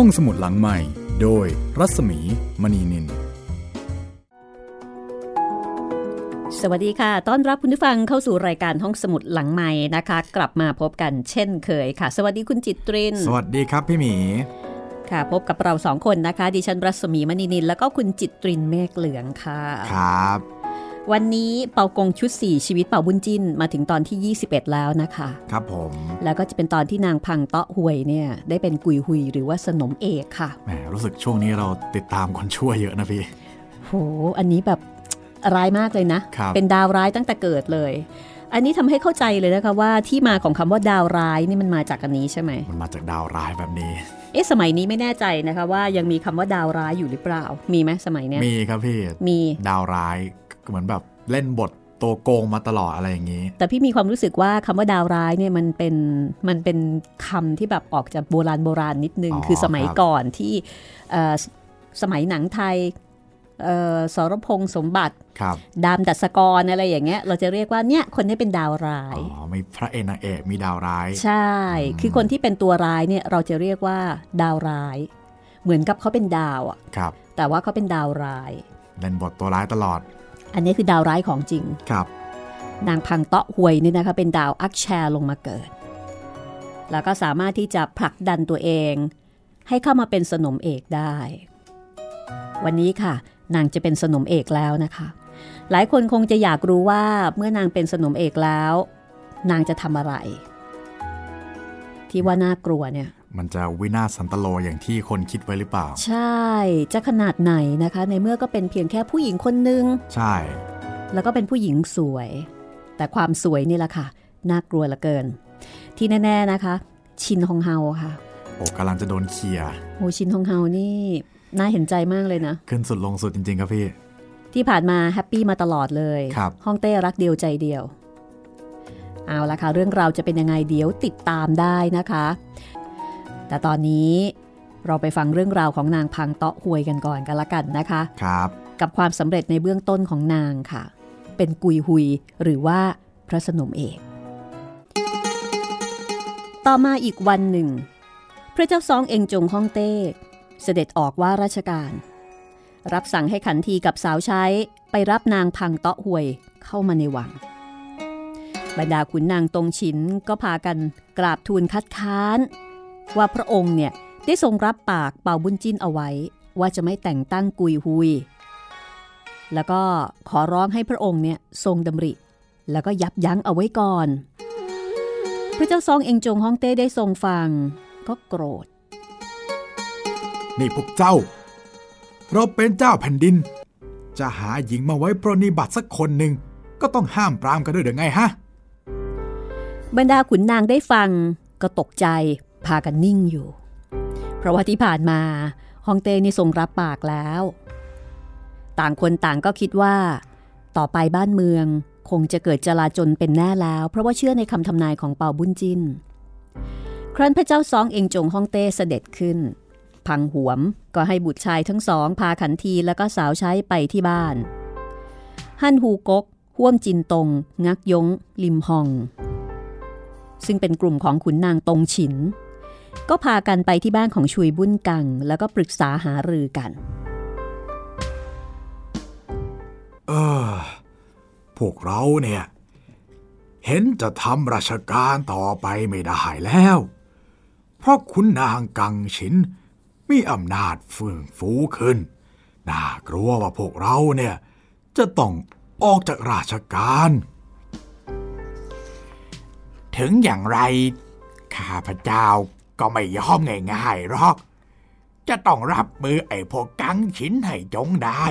ห้องสมุดหลังใหม่ โดยรัศมีมณีนิน สวัสดีค่ะ ต้อนรับคุณผู้ฟังเข้าสู่รายการห้องสมุดหลังใหม่นะคะ กลับมาพบกันเช่นเคยค่ะ สวัสดีคุณจิตริน สวัสดีครับพี่หมี ค่ะ พบกับเราสองคนนะคะ ดิฉันรัศมีมณีนิน แล้วก็คุณจิตรินเมฆเหลืองค่ะ ครับ วันนี้เป่ากงชุด 4 ชีวิตเป่าบุญจินมาถึงตอนที่ 21 แล้วนะคะ ครับผม แล้วก็จะเป็นตอนที่นางพังเตาะหวยเนี่ย ได้เป็นกุยหุยหรือว่าสนมเอกค่ะแหมรู้สึกช่วงนี้เราติดตามคนชั่วเยอะนะพี่โหอันนี้แบบร้ายมากเลยนะครับเป็นดาวร้ายตั้งแต่เกิดเลย อันนี้ทำให้เข้าใจเลยนะคะว่าที่มาของคำว่าดาวร้ายนี่มันมาจากอันนี้ใช่ไหมมันมาจากดาวร้ายแบบนี้ เอ๊ะสมัยนี้ไม่แน่ใจนะคะว่ายังมีคำว่าดาวร้ายอยู่หรือเปล่า มีไหมสมัยเนี้ยมีครับพี่ มีดาวร้าย เหมือนแบบเล่นบทตัวโกงมาตลอดอะไรอย่างนี้ แต่พี่มีความรู้สึกว่าคำว่าดาวร้ายเนี่ยมันเป็นมันเป็นคำที่แบบออกจากโบราณโบราณนิดนึงอ๋อคือสมัยครับก่อนที่เอ่อสสมัยหนังไทยเอ่อสรพงษ์สมบัติครับดามดัสกรอะไรอย่างเงี้ย เราจะเรียกว่าเนี่ยคนนี้เป็นดาวร้าย อ๋อมีพระเอกนางเอกมีดาวร้าย ใช่ คือคนที่เป็นตัวร้ายเนี่ยเราจะเรียกว่าดาวร้าย เหมือนกับเขาเป็นดาวอะครับแต่ว่าเขาเป็นดาวร้ายเล่นบทตัวร้ายตลอด อันนี้คือดาวร้ายของจริงครับ นางพังเตาะหวยนี่นะคะเป็นดาวอักแชร์ลงมาเกิด แล้วก็สามารถที่จะผลักดันตัวเอง ให้เข้ามาเป็นสนมเอกได้ วันนี้ค่ะ นางจะเป็นสนมเอกแล้วนะคะ หลายคนคงจะอยากรู้ว่าเมื่อนางเป็นสนมเอกแล้ว นางจะทำอะไร ที่ว่าน่ากลัวเนี่ย มันจะวินาศสันตโลอย่างที่คนคิดไว้หรือเปล่า ใช่ จะขนาดไหนนะคะ ในเมื่อก็เป็นเพียงแค่ผู้หญิงคนหนึ่งใช่ แล้วก็เป็นผู้หญิงสวย แต่ความสวยนี่แหละค่ะ น่ากลัวเหลือเกิน ที่แน่ ๆนะคะ ชินฮองเฮาค่ะ โอ้กำลังจะโดนเคลียร์โหชินฮองเฮานี่น่าเห็นใจมากเลยนะ ขึ้นสุดลงสุดจริง ๆ ครับพี่ ที่ผ่านมาแฮปปี้มาตลอดเลยครับฮ่องเต้รักเดียวใจเดียว เอาละค่ะ เรื่องราวจะเป็นยังไงเดี๋ยวติดตามได้นะคะ แต่ตอนนี้เราไปฟังเรื่องราวของนางพังเตาะหวยกันก่อนกันละกันนะคะครับกับความสำเร็จในเบื้องต้นของนางค่ะ เป็นกุยหุยหรือว่าพระสนมเอก ต่อมาอีกวันหนึ่ง พระเจ้าซองเองจงฮ่องเต้เสด็จออกว่าราชการ รับสั่งให้ขันทีกับสาวใช้ไปรับนางพังเตาะหวยเข้ามาในวัง บรรดาขุนนางตรงฉินก็พากันกราบทูลคัดค้าน ว่าพระองค์เนี่ยได้ทรงรับปากเป่าบุญจิ้นเอาไว้ ว่าจะไม่แต่งตั้งกุยหุย แล้วก็ขอร้องให้พระองค์เนี่ยทรงดำริ แล้วก็ยับยั้งเอาไว้ก่อน พระเจ้าซองเองจงฮ่องเต้ได้ทรงฟัง ก็โกรธ นี่พวกเจ้า เราเป็นเจ้าแผ่นดิน จะหาหญิงมาไว้ปรนนิบัติสักคนหนึ่งก็ต้องห้ามปรามกันด้วยเดี๋ยวไงฮะบรรดาขุนนางได้ฟังก็ตกใจพากันนิ่งอยู่ เพราะว่าที่ผ่านมาฮ่องเต้นี่ทรงรับปากแล้ว ต่างคนต่างก็คิดว่า ต่อไปบ้านเมืองคงจะเกิดจลาจลเป็นแน่แล้ว เพราะว่าเชื่อในคำทำนายของเปาบุญจินครั้นพระเจ้าซองเองจงฮ่องเต้เสด็จขึ้น พังหวมก็ให้บุตรชายทั้งสอง พาขันทีแล้วก็สาวใช้ไปที่บ้าน ฮั่นฮูกกห่วมจินตง งักยง ลิมฮอง ซึ่งเป็นกลุ่มของขุนนางตงฉิน ก็พากันไปที่บ้านของชุยบุญกัง แล้วก็ปรึกษาหารือกัน เออ พวกเราเนี่ย เห็นจะทำราชการต่อไปไม่ได้แล้ว เพราะคุณนางกังฉินมีอำนาจเฟื่องฟูขึ้น น่ากลัวว่าพวกเราเนี่ย จะต้องออกจากราชการ ถึงอย่างไร ข้าพเจ้า ก็ไม่ยอมง่ายๆหรอก จะต้องรับมือไอ้พวกกังฉินให้จงได้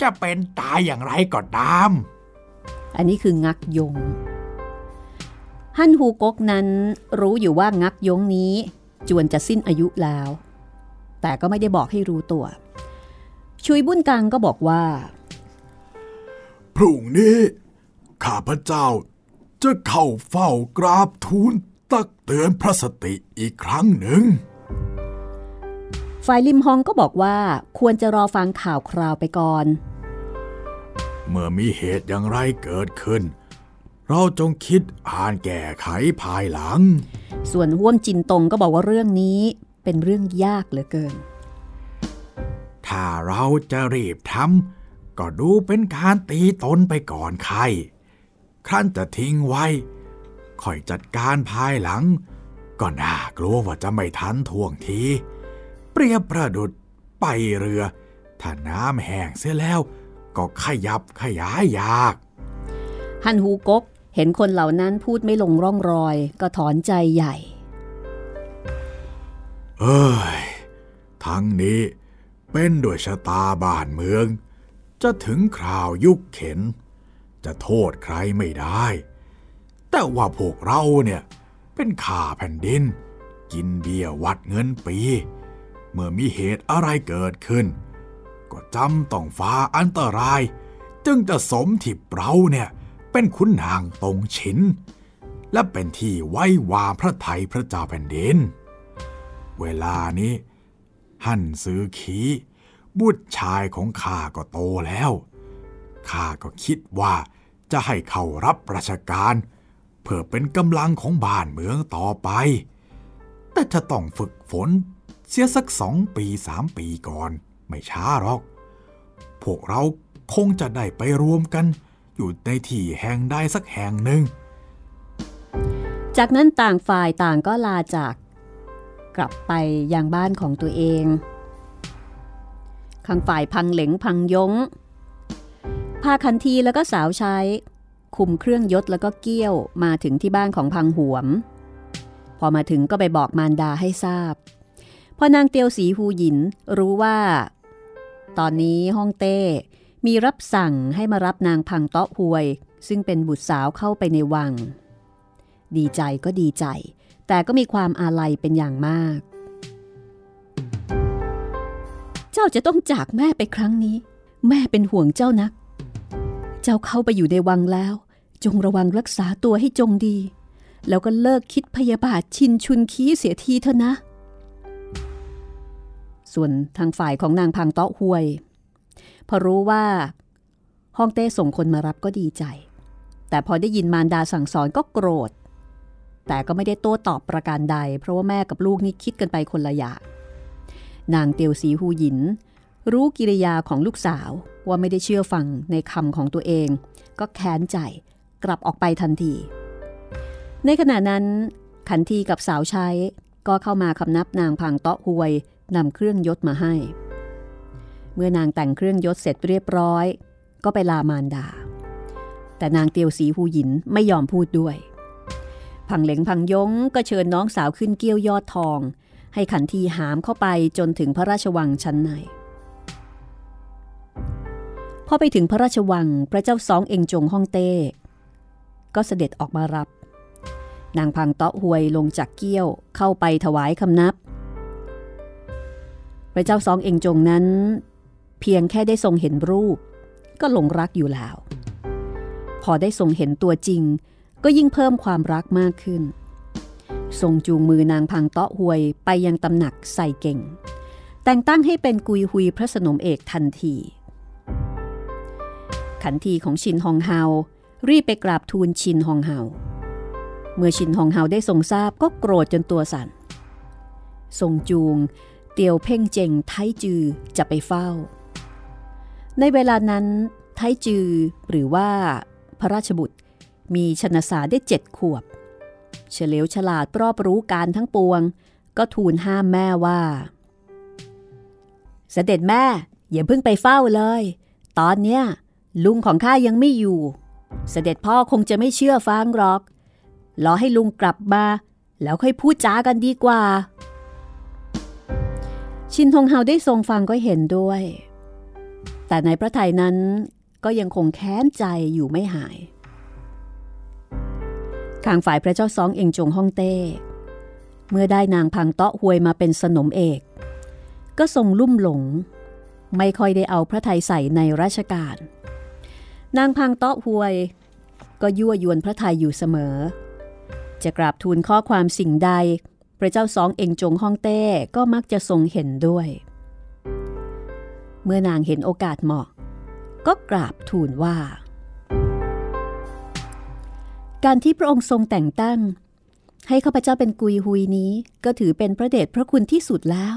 จะเป็นตายอย่างไรก็ตาม อันนี้คืองักยง ฮั่นฮูกกนั้นรู้อยู่ว่างักยงนี้ จวนจะสิ้นอายุแล้ว แต่ก็ไม่ได้บอกให้รู้ตัว ชุยบุญกังก็บอกว่า พรุ่งนี้ข้าพเจ้าจะเข้าเฝ้ากราบทูล ตักเตือนพระสติอีกครั้งหนึ่ง ฝ่ายลิมฮองก็บอกว่าควรจะรอฟังข่าวคราวไปก่อน เมื่อมีเหตุอย่างไรเกิดขึ้น เราจงคิดอ่านแก้ไขภายหลัง ส่วนห้วมจินตงก็บอกว่าเรื่องนี้เป็นเรื่องยากเหลือเกิน ถ้าเราจะรีบทำก็ดูเป็นการตีตนไปก่อนใครครั้นจะทิ้งไว้ ค่อยจัดการภายหลัง ก็น่ากลัวว่าจะไม่ทันท่วงที เปรียบประดุดไปเรือ ถ้าน้ำแห้งเสียแล้ว ก็ขยับขยายยาก ฮันฮูกกเห็นคนเหล่านั้นพูดไม่ลงร่องรอย ก็ถอนใจใหญ่ เอ้ย ทั้งนี้เป็นด้วยชะตาบ้านเมือง จะถึงคราวยุคเข็น จะโทษใครไม่ได้ แต่ว่าพวกเราเนี่ยเป็นข่าแผ่นดิน กินเบี้ยวัดเงินปี เมื่อมีเหตุอะไรเกิดขึ้น ก็จำต้องฟ้าอันตราย จึงจะสมที่เราเนี่ยเป็นขุนนางตรงฉิน และเป็นที่ไว้วางพระไทยพระเจ้าแผ่นดิน เวลานี้ หันซื้อขีบุตรชายของข้าก็โตแล้วข้าก็คิดว่าจะให้เขารับราชการเพื่อเป็นกำลังของบ้านเมืองต่อไป แต่จะต้องฝึกฝนเสียสักสองปีสามปีก่อน ไม่ช้าหรอก พวกเราคงจะได้ไปรวมกัน อยู่ในที่แห่งใดสักแห่งหนึ่ง จากนั้นต่างฝ่ายต่างก็ลาจาก กลับไปยังบ้านของตัวเองข้างฝ่ายพังเหลงพังยงพาคันทีแล้วก็สาวใช้ คุมเครื่องยศแล้วก็เกี้ยวมาถึงที่บ้านของพังหวม พอมาถึงก็ไปบอกมารดาให้ทราบ พอนางเตียวสีหูหยินรู้ว่า ตอนนี้ฮ่องเต้มีรับสั่งให้มารับนางพังเตาะหวย ซึ่งเป็นบุตรสาวเข้าไปในวัง ดีใจก็ดีใจ แต่ก็มีความอาลัยเป็นอย่างมาก เจ้าจะต้องจากแม่ไปครั้งนี้ แม่เป็นห่วงเจ้านัก จ้าเข้าไปอยู่ในวังแล้ว จงระวังรักษาตัวให้จงดี แล้วก็เลิกคิดพยาบาทชินชุนคีเสียทีเถอะนะ ส่วนทางฝ่ายของนางพังเตาะหวย พอรู้ว่าฮ่องเต้ส่งคนมารับก็ดีใจ แต่พอได้ยินมารดาสั่งสอนก็โกรธ แต่ก็ไม่ได้โต้ตอบประการใด เพราะว่าแม่กับลูกนี่คิดกันไปคนละอย่างนางเตียวสีหูหยิน รู้กิริยาของลูกสาว ว่าไม่ได้เชื่อฟังในคำของตัวเอง ก็แค้นใจกลับออกไปทันที ในขณะนั้น ขันทีกับสาวใช้ก็เข้ามาคำนับนางพังเตาะหวยนำเครื่องยศมาให้ เมื่อนางแต่งเครื่องยศเสร็จเรียบร้อย ก็ไปลามารดา แต่นางเตียวสีหูหยินไม่ยอมพูดด้วย พังเหลงพังยงก็เชิญน้องสาวขึ้นเกี้ยวยอดทอง ให้ขันทีหามเข้าไปจนถึงพระราชวังชั้นใน พอไปถึงพระราชวังพระเจ้าสองเองจงฮ่องเต้ ก็เสด็จออกมารับ นางพังเตาะหวยลงจากเกี้ยวเข้าไปถวายคำนับ พระเจ้าสองเองจงนั้น เพียงแค่ได้ทรงเห็นรูป ก็หลงรักอยู่แล้ว พอได้ทรงเห็นตัวจริง ก็ยิ่งเพิ่มความรักมากขึ้น ทรงจูงมือนางพังเตาะหวยไปยังตำหนักใส่เก่ง แต่งตั้งให้เป็นกุยฮุยพระสนมเอกทันที ขันทีของชินฮองเฮา รีบไปกราบทูลชินฮองเฮา เมื่อชินฮองเฮาได้ทรงทราบก็โกรธจนตัวสั่น ทรงจูง เตียวเพ่งเจงไทจือจะไปเฝ้า ในเวลานั้นไทจือหรือว่าพระราชบุตรมีชนสาได้เจ็ดขวบ เฉลียวฉลาดรอบรู้การทั้งปวง ก็ทูลห้ามแม่ว่า เสด็จแม่อย่าเพิ่งไปเฝ้าเลย ตอนเนี้ย ลุงของข้ายังไม่อยู่ เสด็จพ่อคงจะไม่เชื่อฟังหรอก รอให้ลุงกลับมา แล้วค่อยพูดจากันดีกว่า ชินทงเฮาได้ทรงฟังก็เห็นด้วย แต่ในพระไทยนั้นก็ยังคงแค้นใจอยู่ไม่หายข้างฝ่ายพระเจ้าซองเองจงฮ่องเต้ เมื่อได้นางพังเตาะหวยมาเป็นสนมเอก ก็ทรงลุ่มหลง ไม่ค่อยได้เอาพระไทยใส่ในราชการ นางพังเตาะหวย ก็ยั่วยวนพระไทยอยู่เสมอ จะกราบทูลข้อความสิ่งใด พระเจ้าสองเองจงฮ่องเต้ก็มักจะทรงเห็นด้วย เมื่อนางเห็นโอกาสเหมาะ ก็กราบทูลว่า การที่พระองค์ทรงแต่งตั้ง ให้ข้าพเจ้าเป็นกุยหุยนี้ก็ถือเป็นพระเดชพระคุณที่สุดแล้ว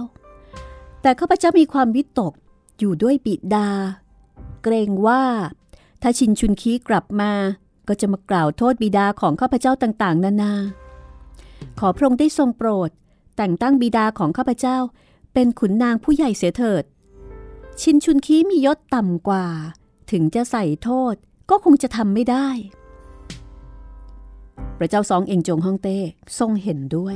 แต่ข้าพเจ้ามีความวิตกอยู่ด้วยบิดา เกรงว่า ถ้าชินชุนคีกลับมาก็จะมากล่าวโทษบิดาของข้าพเจ้าต่างๆ นานา ขอพระองค์ได้ทรงโปรด แต่งตั้งบิดาของข้าพเจ้า เป็นขุนนางผู้ใหญ่เสียเถิด ชินชุนคีมียศต่ำกว่า ถึงจะใส่โทษก็คงจะทำไม่ได้ พระเจ้าสองเองจงฮ่องเต้ทรงเห็นด้วย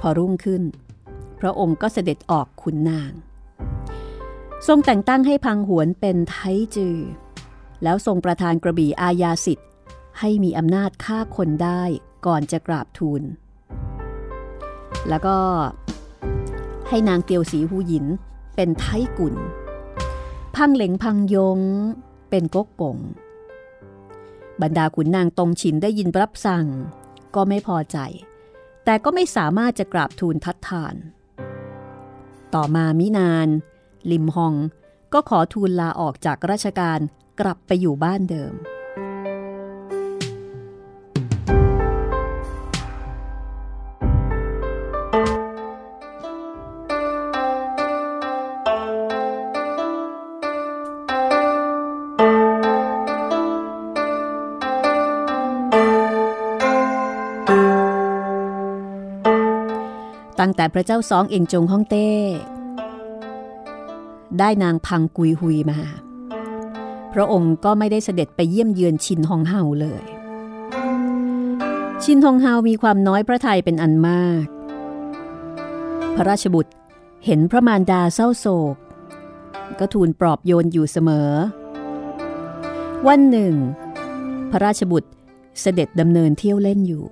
พอรุ่งขึ้น พระองค์ก็เสด็จออกขุนนาง ทรงแต่งตั้งให้พังหวนเป็นไทจือ แล้วทรงประทานกระบี่อาญาสิทธิ์ ให้มีอำนาจฆ่าคนได้ก่อนจะกราบทูล แล้วก็ให้นางเตียวสีหูหยินเป็นไทกุลพังเหลงพังยงเป็นก๊กกงบรรดาขุนนางตรงฉินได้ยินรับสั่ง ก็ไม่พอใจ แต่ก็ไม่สามารถจะกราบทูลทัดทาน ต่อมามินาน ลิมฮองก็ขอทูลลาออกจากราชการกลับไปอยู่บ้านเดิม ตั้งแต่พระเจ้าสองเองจงฮ่องเต้ ได้นางพังกุยหุยมา พระองค์ก็ไม่ได้เสด็จไปเยี่ยมเยือนชินฮองเฮาเลย ชินฮองเฮามีความน้อยพระทัยเป็นอันมาก พระราชบุตรเห็นพระมารดาเศร้าโศก ก็ทูลปลอบโยนอยู่เสมอ วันหนึ่ง พระราชบุตรเสด็จดำเนินเที่ยวเล่นอยู่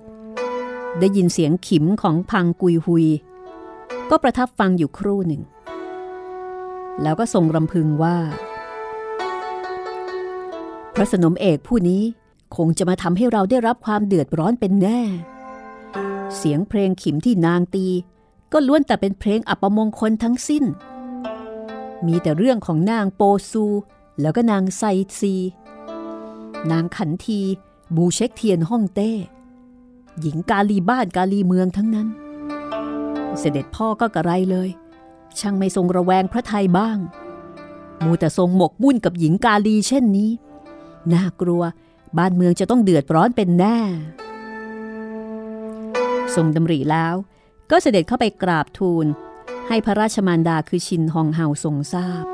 ได้ยินเสียงขิมของพังกุยหุย ก็ประทับฟังอยู่ครู่หนึ่ง แล้วก็ทรงรำพึงว่า พระสนมเอกผู้นี้คงจะมาทำให้เราได้รับความเดือดร้อนเป็นแน่ เสียงเพลงขิมที่นางตี ก็ล้วนแต่เป็นเพลงอัปมงคลทั้งสิ้น มีแต่เรื่องของนางโปซู แล้วก็นางไซซี นางขันที บูเช็คเทียนฮ่องเต้ หญิงกาลีบ้านกาลีเมืองทั้งนั้น เสด็จพ่อก็กระไรเลย ช่างไม่ทรงระแวงพระไทยบ้าง มูแต่ทรงหมกมุ่นกับหญิงกาลีเช่นนี้ น่ากลัวบ้านเมืองจะต้องเดือดร้อนเป็นแน่ ทรงดำริแล้วก็เสด็จเข้าไปกราบทูล ให้พระราชมารดาคือชินฮองเฮาทรงทราบ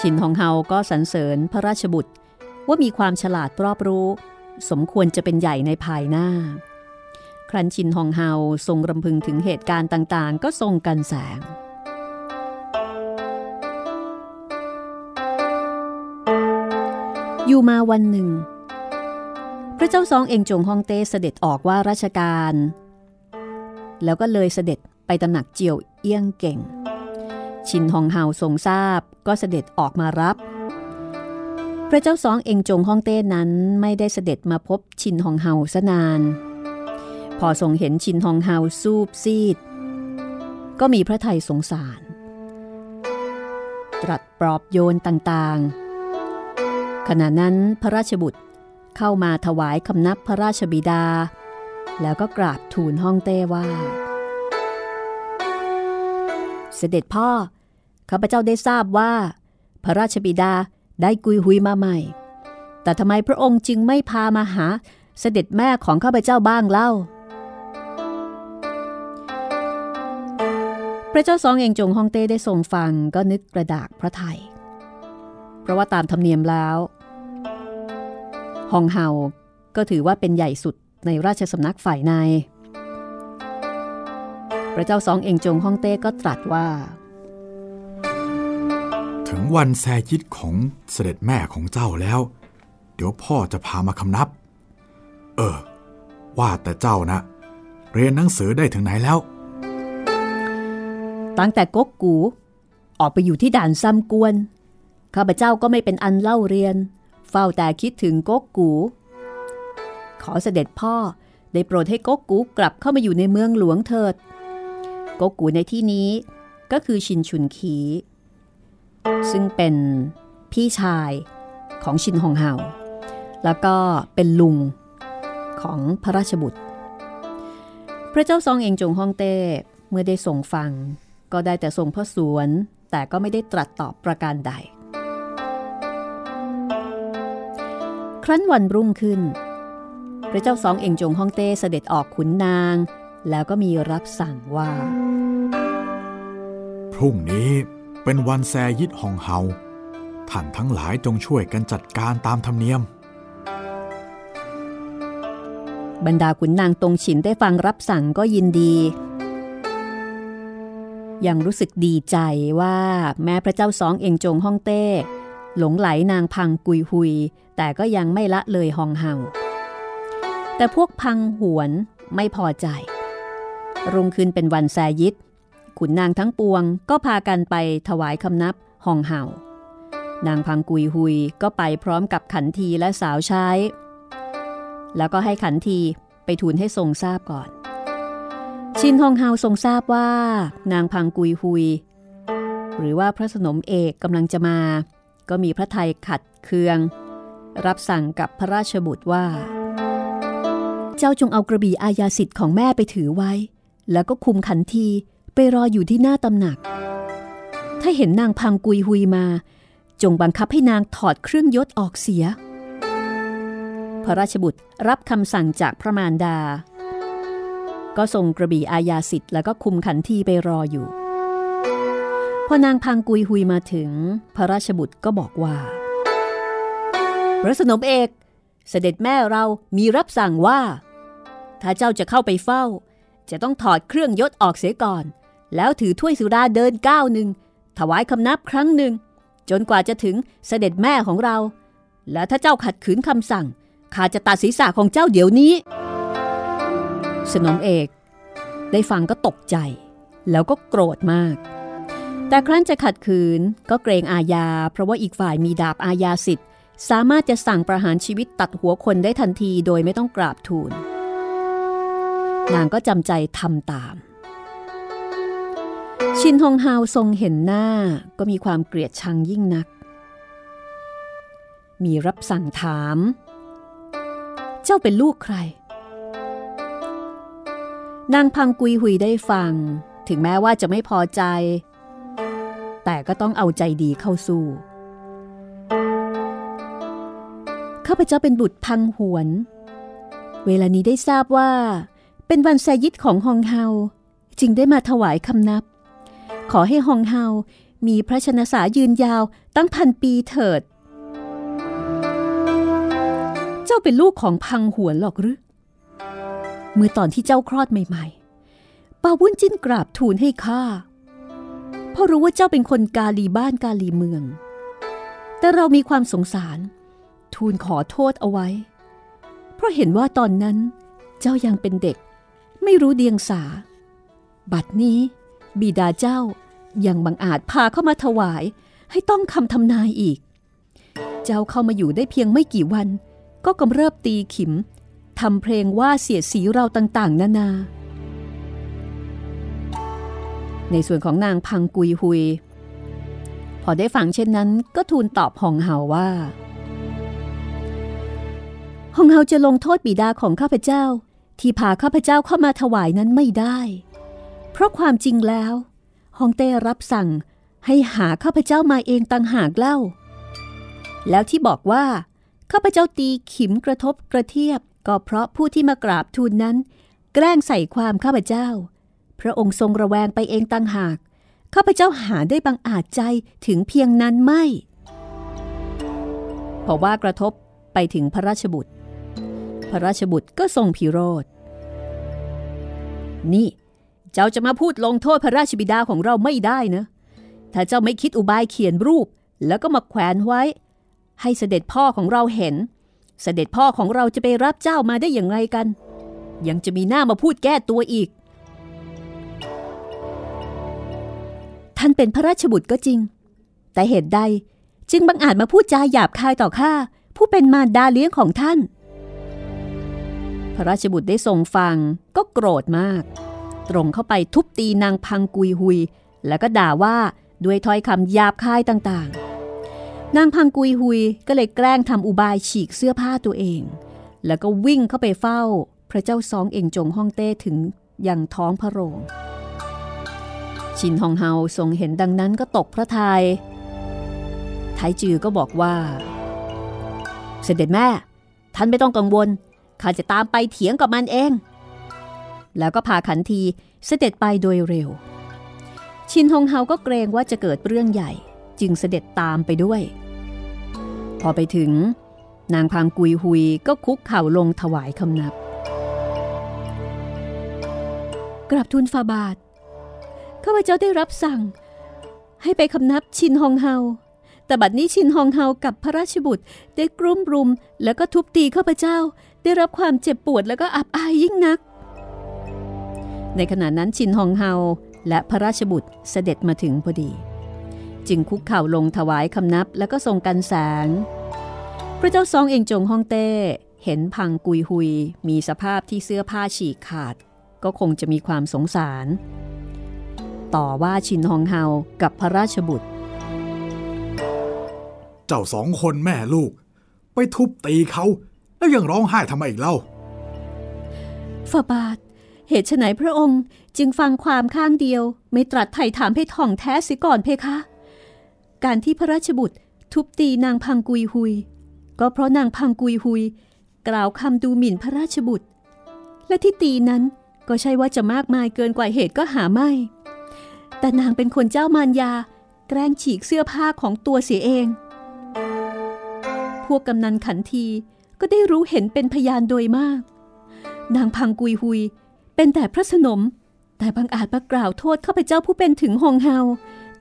ชินฮองเฮาก็สรรเสริญพระราชบุตรว่ามีความฉลาดรอบรู้ สมควรจะเป็นใหญ่ในภายหน้า ครั้นชินฮองเฮาทรงรำพึงถึงเหตุการณ์ต่างๆ ก็ทรงกันแสง อยู่มาวันหนึ่ง พระเจ้าซองเองจงฮองเต้เสด็จออกว่าราชการ แล้วก็เลยเสด็จไปตำหนักเจียวเอี้ยงเก่ง ชินฮองเฮาทรงทราบก็เสด็จออกมารับพระเจ้าสองเองจงฮ่องเต้นั้นไม่ได้เสด็จมาพบชินฮองเฮาซะนาน พอทรงเห็นชินฮองเฮาซูบซีด ก็มีพระไทยสงสาร ตรัสปลอบโยนต่างๆ ขณะนั้นพระราชบุตรเข้ามาถวายคำนับพระราชบิดา แล้วก็กราบทูลฮ่องเต้ว่า เสด็จพ่อ ข้าพเจ้าได้ทราบว่า พระราชบิดาได้กุยหุยมาใหม่ แต่ทำไมพระองค์จึงไม่พามาหาเสด็จแม่ของข้าพเจ้าบ้างเล่า ระเจ้าสองเองจงฮ่องเต้ได้ทรงฟังก็นึกกระดากพระไทย เพราะว่าตามธรรมเนียมแล้วฮองเฮาก็ถือว่าเป็นใหญ่สุดในราชสำนักฝ่ายใน พระเจ้าสองเองจงฮ่องเต้ก็ตรัสว่า ถึงวันแซยิดของเสด็จแม่ของเจ้าแล้ว เดี๋ยวพ่อจะพามาคำนับ เออ ว่าแต่เจ้านะ เรียนหนังสือได้ถึงไหนแล้ว ตั้งแต่ก๊กกู ออกไปอยู่ที่ด่านซ้ำกวน ข้าพเจ้าก็ไม่เป็นอันเล่าเรียน เฝ้าแต่คิดถึงก๊กกู ขอเสด็จพ่อได้โปรดให้ก๊กกูกลับเข้ามาอยู่ในเมืองหลวงเถิดก๊กกูในที่นี้ก็คือชินชุนคีซึ่งเป็นพี่ชายของชินฮองเฮาแล้วก็เป็นลุงของพระราชบุตร พระเจ้าซองเองจงฮ่องเต้เมื่อได้ทรงฟัง ก็ได้แต่ทรงพระสวน แต่ก็ไม่ได้ตรัสตอบประการใด ครั้นวันรุ่งขึ้น พระเจ้าสองเองจงฮ่องเต้เสด็จออกขุนนาง แล้วก็มีรับสั่งว่า พรุ่งนี้เป็นวันแซยิดฮองเฮาท่านทั้งหลายจงช่วยกันจัดการตามธรรมเนียม บรรดาขุนนางตรงฉินได้ฟังรับสั่งก็ยินดี ยังรู้สึกดีใจว่าแม้พระเจ้าสองเองจงฮ่องเต้ หลงไหลนางพังกุยหุย แต่ก็ยังไม่ละเลยฮองเฮาแต่พวกพังหวนไม่พอใจ รุ่งขึ้นเป็นวันแซยิดขุนนางทั้งปวงก็พากันไปถวายคำนับฮองเฮานางพังกุยหุยก็ไปพร้อมกับขันทีและสาวใช้ แล้วก็ให้ขันทีไปทูลให้ทรงทราบก่อน ชินฮองเฮาทรงทราบว่า นางพังกุยหุย หรือว่าพระสนมเอกกำลังจะมา ก็มีพระไทยขัดเคือง รับสั่งกับพระราชบุตรว่า เจ้าจงเอากระบี่อาญาสิทธิ์ของแม่ไปถือไว้ แล้วก็คุมขันทีไปรออยู่ที่หน้าตำหนัก ถ้าเห็นนางพังกุยหุยมา จงบังคับให้นางถอดเครื่องยศออกเสีย พระราชบุตรรับคำสั่งจากพระมารดา ก็ส่งกระบี่อาญาสิทธิ์แล้วก็คุมขันทีไปรออยู่ พอนางพังกุยหุยมาถึง พระราชบุตรก็บอกว่า พระสนมเอกเสด็จแม่เรามีรับสั่งว่า ถ้าเจ้าจะเข้าไปเฝ้า จะต้องถอดเครื่องยศออกเสียก่อน แล้วถือถ้วยสุราเดินก้าวหนึ่งถวายคำนับครั้งหนึ่ง จนกว่าจะถึงเสด็จแม่ของเรา และถ้าเจ้าขัดขืนคำสั่งข้าจะตัดศีรษะของเจ้าเดี๋ยวนี้ สนมเอก ได้ฟังก็ตกใจ แล้วก็โกรธมาก แต่ครั้นจะขัดขืนก็เกรงอาญา เพราะว่าอีกฝ่ายมีดาบอาญาสิทธิ์ สามารถจะสั่งประหารชีวิตตัดหัวคนได้ทันทีโดยไม่ต้องกราบทูล นางก็จำใจทำตาม ชินฮงฮาวทรงเห็นหน้าก็มีความเกลียดชังยิ่งนัก มีรับสั่งถาม เจ้าเป็นลูกใคร นางพังกุยหุยได้ฟัง ถึงแม้ว่าจะไม่พอใจ แต่ก็ต้องเอาใจดีเข้าสู้ ข้าพเจ้าเป็นบุตรพังหวน เวลานี้ได้ทราบว่า เป็นวันแซยิดของฮองเฮาจึงได้มาถวายคำนับ ขอให้ฮองเฮามีพระชนสายืนยาวตั้งพันปีเถิด เจ้าเป็นลูกของพังหวนหรอกหรือ เมื่อตอนที่เจ้าคลอดใหม่ๆปาวุ้นจิ้นกราบทูลให้ข้าเพราะรู้ว่าเจ้าเป็นคนกาลีบ้านกาลีเมือง แต่เรามีความสงสาร ทูลขอโทษเอาไว้ เพราะเห็นว่าตอนนั้นเจ้ายังเป็นเด็ก ไม่รู้เดียงสา บัดนี้บิดาเจ้ายังบังอาจพาเข้ามาถวายให้ต้องคำทำนายอีก เจ้าเข้ามาอยู่ได้เพียงไม่กี่วัน ก็กำเริบตีขิม ทำเพลงว่าเสียสีเราต่างๆ นานา ในส่วนของนางพังกุยหุย พอได้ฟังเช่นนั้นก็ทูลตอบหองเฮาว่าหองเฮาจะลงโทษบิดาของข้าพเจ้า ที่พาข้าพเจ้าเข้ามาถวายนั้นไม่ได้ เพราะความจริงแล้วฮองเต้รับสั่งให้หาข้าพเจ้ามาเองต่างหากเล่า แล้วที่บอกว่าข้าพเจ้าตีขิมกระทบกระเทียบก็เพราะผู้ที่มากราบทูลนั้น แกล้งใส่ความข้าพเจ้า พระองค์ทรงระแวงไปเองต่างหาก ข้าพเจ้าหาได้บังอาจใจถึงเพียงนั้นไม่เพราะว่ากระทบไปถึงพระราชบุตร พระราชบุตรก็ทรงพิโรธ นี่ เจ้าจะมาพูดลงโทษพระราชบิดาของเราไม่ได้นะ ถ้าเจ้าไม่คิดอุบายเขียนรูป แล้วก็มาแขวนไว้ ให้เสด็จพ่อของเราเห็น เสด็จพ่อของเราจะไปรับเจ้ามาได้อย่างไรกัน ยังจะมีหน้ามาพูดแก้ตัวอีก ท่านเป็นพระราชบุตรก็จริง แต่เหตุใดจึงบังอาจมาพูดจาหยาบคายต่อข้าผู้เป็นมารดาเลี้ยงของท่าน พระราชบุตรได้ทรงฟังก็โกรธมาก ตรงเข้าไปทุบตีนางพังกุยหุย แล้วก็ด่าว่าด้วยถ้อยคำหยาบคายต่างๆ นางพังกุยหุยก็เลยแกล้งทำอุบายฉีกเสื้อผ้าตัวเอง แล้วก็วิ่งเข้าไปเฝ้า พระเจ้าซองเองจงฮ่องเต้ถึงอยังท้องพระโรง ชินฮองเฮาทรงเห็นดังนั้นก็ตกพระทยัยไทจือก็บอกว่า เสด็จแม่ ท่านไม่ต้องกังวล ข้าจะตามไปเถียงกับมันเอง แล้วก็พาขันทีเสด็จไปโดยเร็ว ชินฮงเฮาก็เกรงว่าจะเกิดเรื่องใหญ่ จึงเสด็จตามไปด้วย พอไปถึง นางพังกุยหุยก็คุกเข่าลงถวายคำนับ กราบทูลฟาบาทข้าพเจ้าได้รับสั่ง ให้ไปคำนับชินฮองเฮาแต่บัดนี้ชินฮองเฮากับพระราชบุตรได้กรุ่มรุม แล้วก็ทุบตีข้าพเจ้า ได้รับความเจ็บปวดแล้วก็อับอายยิ่งนัก ในขณะนั้นชินฮองเฮาและพระราชบุตรเสด็จมาถึงพอดี จึงคุกเข่าลงถวายคำนับแล้วก็ทรงกันแสง พระเจ้าซองเองจงฮ่องเต้ เห็นพังกุยหุย มีสภาพที่เสื้อผ้าฉีกขาด ก็คงจะมีความสงสาร ต่อว่าชินฮองเฮากับพระราชบุตร เจ้าสองคนแม่ลูก ไปทุบตีเขา แล้วยังร้องไห้ทำไมอีกเล่าฝาบาทเหตุไฉนพระองค์จึงฟังความข้างเดียว ไม่ตรัสไถ่ถามให้ท่องแท้สิก่อนเพคะ การที่พระราชบุตรทุบตีนางพังกุยหุย ก็เพราะนางพังกุยหุย กล่าวคำดูหมิ่นพระราชบุตร และที่ตีนั้นก็ใช่ว่าจะมากมายเกินกว่าเหตุก็หาไม่ แต่นางเป็นคนเจ้ามารยา แกล้งฉีกเสื้อผ้าของตัวเสียเอง พวกกำนันขันทีก็ได้รู้เห็นเป็นพยานโดยมาก นางพังกุยหุย เป็นแต่พระสนม แต่บางอาจมากล่าวโทษข้าพเจ้าผู้เป็นถึงหงเฮา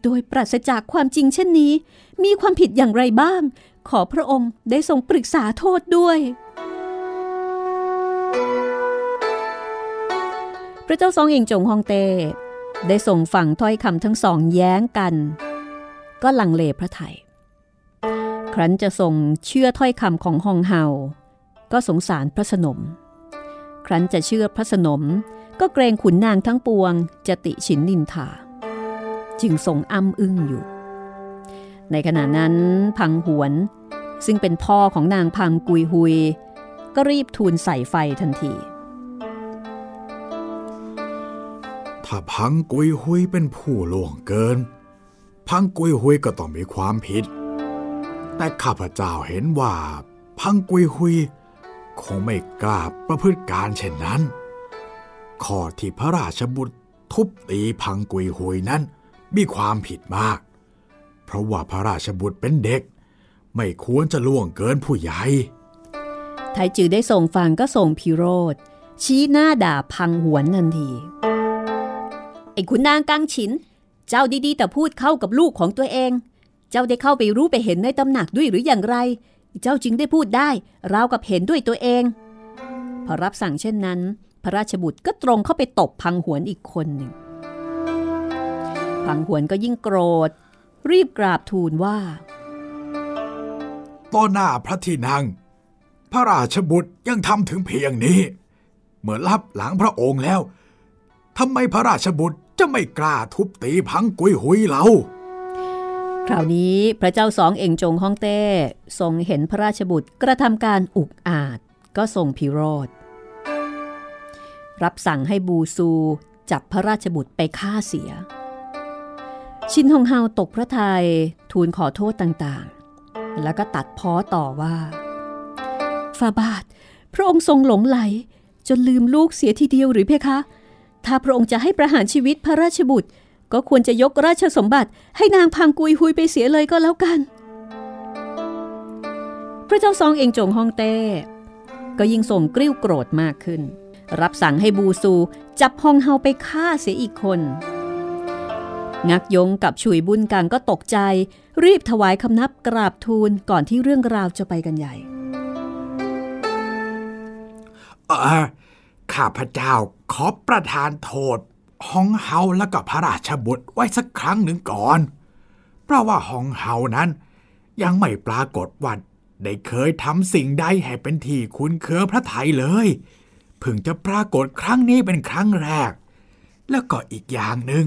โดยปราศจากความจริงเช่นนี้ มีความผิดอย่างไรบ้าง ขอพระองค์ได้ทรงปรึกษาโทษด้วย พระเจ้าซองเองจงฮองเต้ได้ส่งฝั่งถ้อยคำทั้งสองแย้งกัน ก็ลังเลพระไทย ครั้นจะทรงเชื่อถ้อยคำของฮองเฮา ก็สงสารพระสนม ครั้นจะเชื่อพระสนม ก็เกรงขุนนางทั้งปวงจะติฉินนินทา จึงทรงอ้ำอึ้งอยู่ ในขณะนั้นพังหวน ซึ่งเป็นพ่อของนางพังกุยหุย ก็รีบทูลใส่ไฟทันที ถ้าพังกุยหุยเป็นผู้ล่วงเกิน พังกุยหุยก็ต้องมีความผิด แต่ข้าพเจ้าเห็นว่า พังกุยฮุย คงไม่กล้าประพฤติการเช่นนั้นข้อที่พระราชบุตรทุบตีพังกุยฮุยนั้น มีความผิดมาก เพราะว่าพระราชบุตรเป็นเด็ก ไม่ควรจะล่วงเกินผู้ใหญ่ไทจือได้ส่งฟังก็ส่งพิโรธชี้หน้าด่าพังหวนทันทีไอ้คุณนางกังฉิน เจ้าดีๆ แต่พูดเข้ากับลูกของตัวเอง เจ้าได้เข้าไปรู้ไปเห็นในตำหนักด้วยหรืออย่างไร เจ้าจึงได้พูดได้ราวกับเห็นด้วยตัวเอง พอรับสั่งเช่นนั้น พระราชบุตรก็ตรงเข้าไปตบพังหวนอีกคนหนึ่ง พังหวนก็ยิ่งโกรธ รีบกราบทูลว่าต่อหน้าพระที่นั่ง พระราชบุตรยังทำถึงเพียงนี้เมื่อรับหลังพระองค์แล้วทำไมพระราชบุตรจะไม่กล้าทุบตีพังกุยหุยเล่าคราวนี้พระเจ้าสองเองจงฮ่องเต้ทรงเห็นพระราชบุตรกระทำการอุกอาจก็ทรงพิโรธ รับสั่งให้บูซูจับพระราชบุตรไปฆ่าเสีย ชินฮงเฮาตกพระทยัยทูลขอโทษต่างๆ แล้วก็ตัดพ้อต่อว่าฟาบาท พระองค์ทรงหลงไหล จนลืมลูกเสียทีเดียวหรือเพคะ ถ้าพระองค์จะให้ประหารชีวิตพระราชบุตร ก็ควรจะยกราชสมบัติให้นางพังกุยหุยไปเสียเลยก็แล้วกัน พระเจ้าซองเองจงฮองเต้ ก็ยิ่งส่งกริ้วโกรธมากขึ้น รับสั่งให้บูซูจับฮองเฮาไปฆ่าเสียอีกคน งักยงกับฉุยบุญกังก็ตกใจ รีบถวายคำนับกราบทูลก่อนที่เรื่องราวจะไปกันใหญ่เออข้าพเจ้าขอประทานโทษฮองเฮาและกับพระราชบุตรไว้สักครั้งหนึ่งก่อน เพราะว่าฮองเฮานั้น ยังไม่ปรากฏว่าได้เคยทำสิ่งใดให้เป็นที่คุ้นเคอพระไทยเลยเพิ่งจะปรากฏครั้งนี้เป็นครั้งแรก แล้วก็อีกอย่างหนึ่ง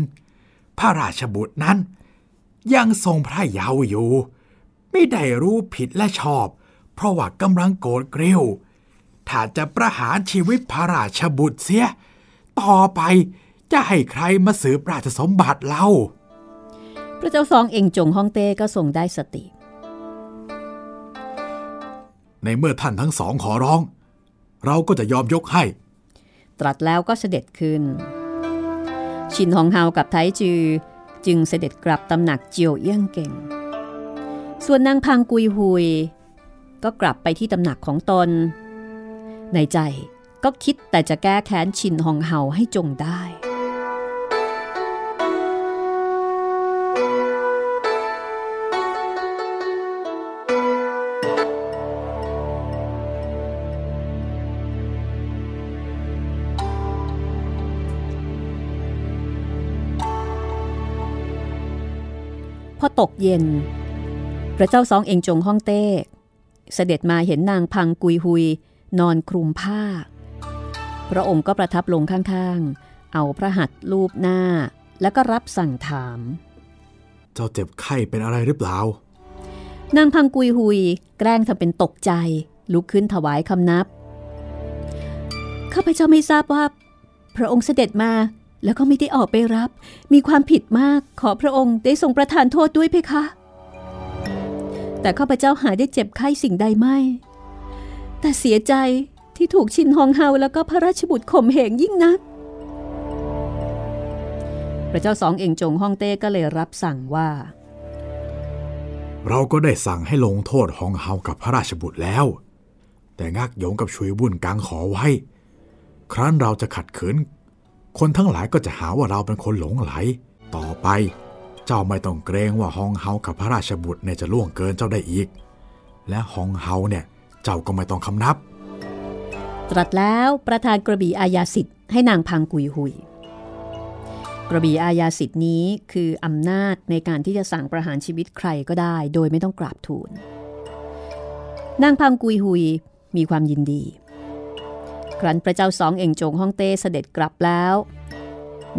พระราชบุตรนั้น ยังทรงพระเยาว์อยู่ ไม่ได้รู้ผิดและชอบ เพราะว่ากำลังโกรธเกลียวถ้าจะประหารชีวิตพระราชบุตรเสีย ต่อไปจะให้ใครมาสืบราชสมบัติเล่า พระเจ้าซองเองจงฮ่องเต้ก็ทรงได้สติ ในเมื่อท่านทั้งสองขอร้อง เราก็จะยอมยกให้ ตรัสแล้วก็เสด็จขึ้น ชินฮองเฮากับไทจือ จึงเสด็จกลับตำหนักเจียวเอี้ยงเก่ง ส่วนนางพังกุยหุย ก็กลับไปที่ตำหนักของตน ในใจก็คิดแต่จะแก้แค้นชินฮองเฮาให้จงได้ พอตกเย็น พระเจ้าสองเองจงฮ่องเต้ เสด็จมาเห็นนางพังกุยหุย นอนคลุมผ้า พระองค์ก็ประทับลงข้างๆ เอาพระหัตถ์ลูบหน้า แล้วก็รับสั่งถาม เจ้าเจ็บไข้เป็นอะไรหรือเปล่า นางพังกุยหุย แกล้งทำเป็นตกใจ ลุกขึ้นถวายคำนับ ข้าพเจ้าไม่ทราบว่า พระองค์เสด็จมา แล้วก็ไม่ได้ออกไปรับ มีความผิดมากขอพระองค์ได้ทรงประทานโทษด้วยเพคะ แต่ข้าพเจ้าหาได้เจ็บไข้สิ่งใดไม่ แต่เสียใจที่ถูกชินฮองเฮาแล้วก็พระราชบุตรข่มเหงยิ่งนัก พระเจ้าสองเอ่งจงฮ่องเต้ก็เลยรับสั่งว่า เราก็ได้สั่งให้ลงโทษฮองเฮากับพระราชบุตรแล้ว แต่งักยงกับชุยบุญกังขอไว้ ครั้นเราจะขัดขืน คนทั้งหลายก็จะหาว่าเราเป็นคนหลงไหล ต่อไป เจ้าไม่ต้องเกรงว่าฮองเฮากับพระราชบุตรเนี่ยจะล่วงเกินเจ้าได้อีก และฮองเฮาเนี่ยเจ้าก็ไม่ต้องคำนับ ตรัสแล้วประธานกระบี่อาญาสิทธิ์ให้นางพังกุยหุย กระบี่อาญาสิทธิ์นี้คืออำนาจในการที่จะสั่งประหารชีวิตใครก็ได้ โดยไม่ต้องกราบทูลนางพังกุยหุยมีความยินดี ครั้นพระเจ้าสองเอ่งจงฮ่องเต้เสด็จกลับแล้ว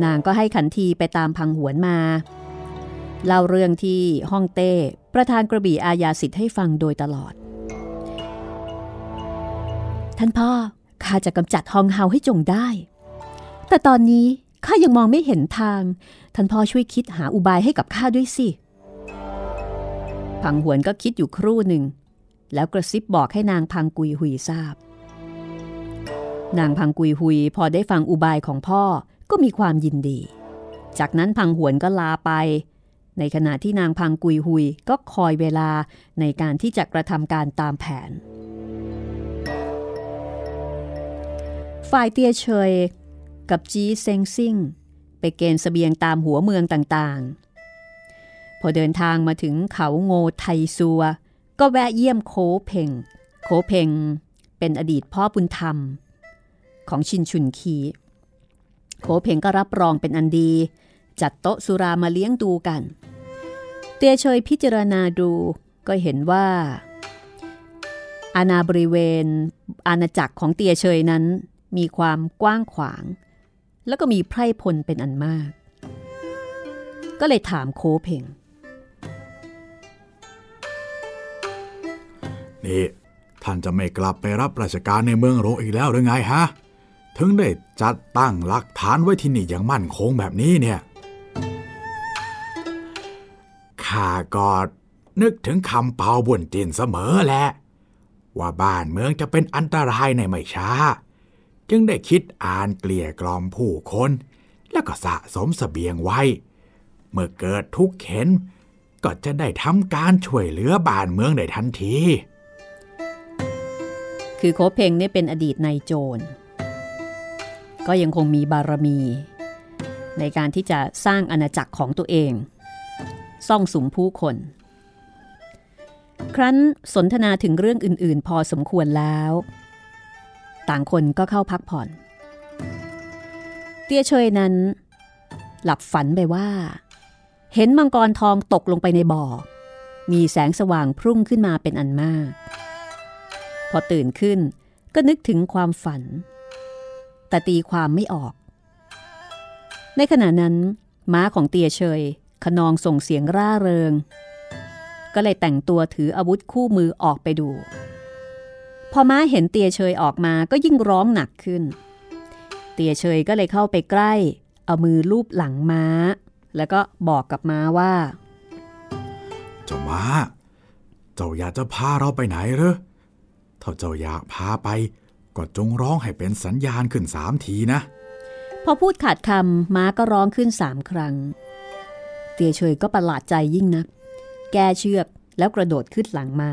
นางก็ให้ขันทีไปตามพังหวนมาเล่าเรื่องที่ฮ่องเต้ประธานกระบี่อาญาสิทธิ์ให้ฟังโดยตลอด ท่านพ่อข้าจะกำจัดฮองเฮาให้จงได้ แต่ตอนนี้ข้ายังมองไม่เห็นทาง ท่านพ่อช่วยคิดหาอุบายให้กับข้าด้วยสิพังหวนก็คิดอยู่ครู่หนึ่ง แล้วกระซิบบอกให้นางพังกุยหุยทราบ นางพังกุยหุยพอได้ฟังอุบายของพ่อก็มีความยินดี จากนั้นพังหวนก็ลาไป ในขณะที่นางพังกุยหุยก็คอยเวลาในการที่จะกระทำการตามแผน ฝ่ายเตียเชยกับจีเซงซิ่งไปเกณฑ์สเสบียงตามหัวเมืองต่างๆ พอเดินทางมาถึงเขาโงไทซัว ก็แวะเยี่ยมโคเพงโคเพงเป็นอดีตพ่อบุญธรรม ของชินชุนคีโขเพงก็รับรองเป็นอันดี จัดโต๊ะสุรามาเลี้ยงดูกัน เตียเชยพิจารณาดูก็เห็นว่า อาณาบริเวณ อาณาจักรของเตียเชยนั้น มีความกว้างขวาง แล้วก็มีไพร่พลเป็นอันมาก ก็เลยถามโคเพงนี่ท่านจะไม่กลับไปรับราชการในเมืองโรอีกแล้วหรือไงฮะ ถึงได้จัดตั้งหลักฐานไว้ที่นี่อย่างมั่นคงแบบนี้เนี่ยข้าก็นึกถึงคำเปาบุญจินเสมอแหละ ว่าบ้านเมืองจะเป็นอันตรายในไม่ช้า จึงได้คิดอ่านเกลี่ยกล่อมผู้คน แล้วก็สะสมสเสบียงไว้ เมื่อเกิดทุกข์เข็น ก็จะได้ทำการช่วยเหลือบ้านเมืองได้ทันที คือโคเพงนี่เป็นอดีตนายโจร ก็ยังคงมีบารมี ในการที่จะสร้างอาณาจักรของตัวเอง ซ่องสุมผู้คน ครั้นสนทนาถึงเรื่องอื่น ๆ พอสมควรแล้ว ต่างคนก็เข้าพักผ่อน เตี้ยเชยนั้น หลับฝันไปว่า เห็นมังกรทองตกลงไปในบ่อ มีแสงสว่างพุ่งขึ้นมาเป็นอันมาก พอตื่นขึ้นก็นึกถึงความฝัน แต่ตีความไม่ออก ในขณะนั้น ม้าของเตียเชยขนองส่งเสียงร่าเริง ก็เลยแต่งตัวถืออาวุธคู่มือออกไปดู พอม้าเห็นเตียเชยออกมาก็ยิ่งร้องหนักขึ้น เตียเชยก็เลยเข้าไปใกล้ เอามือลูบหลังม้า แล้วก็บอกกับม้าว่า เจ้าม้า เจ้าอยากจะพาเราไปไหนหรือถ้าเจ้าอยากพาไป ก็จงร้องให้เป็นสัญญาณขึ้นสามทีนะ พอพูดขาดคำม้าก็ร้องขึ้นสามครั้ง เตียเฉยก็ประหลาดใจยิ่งนัก แกเชือกแล้วกระโดดขึ้นหลังม้า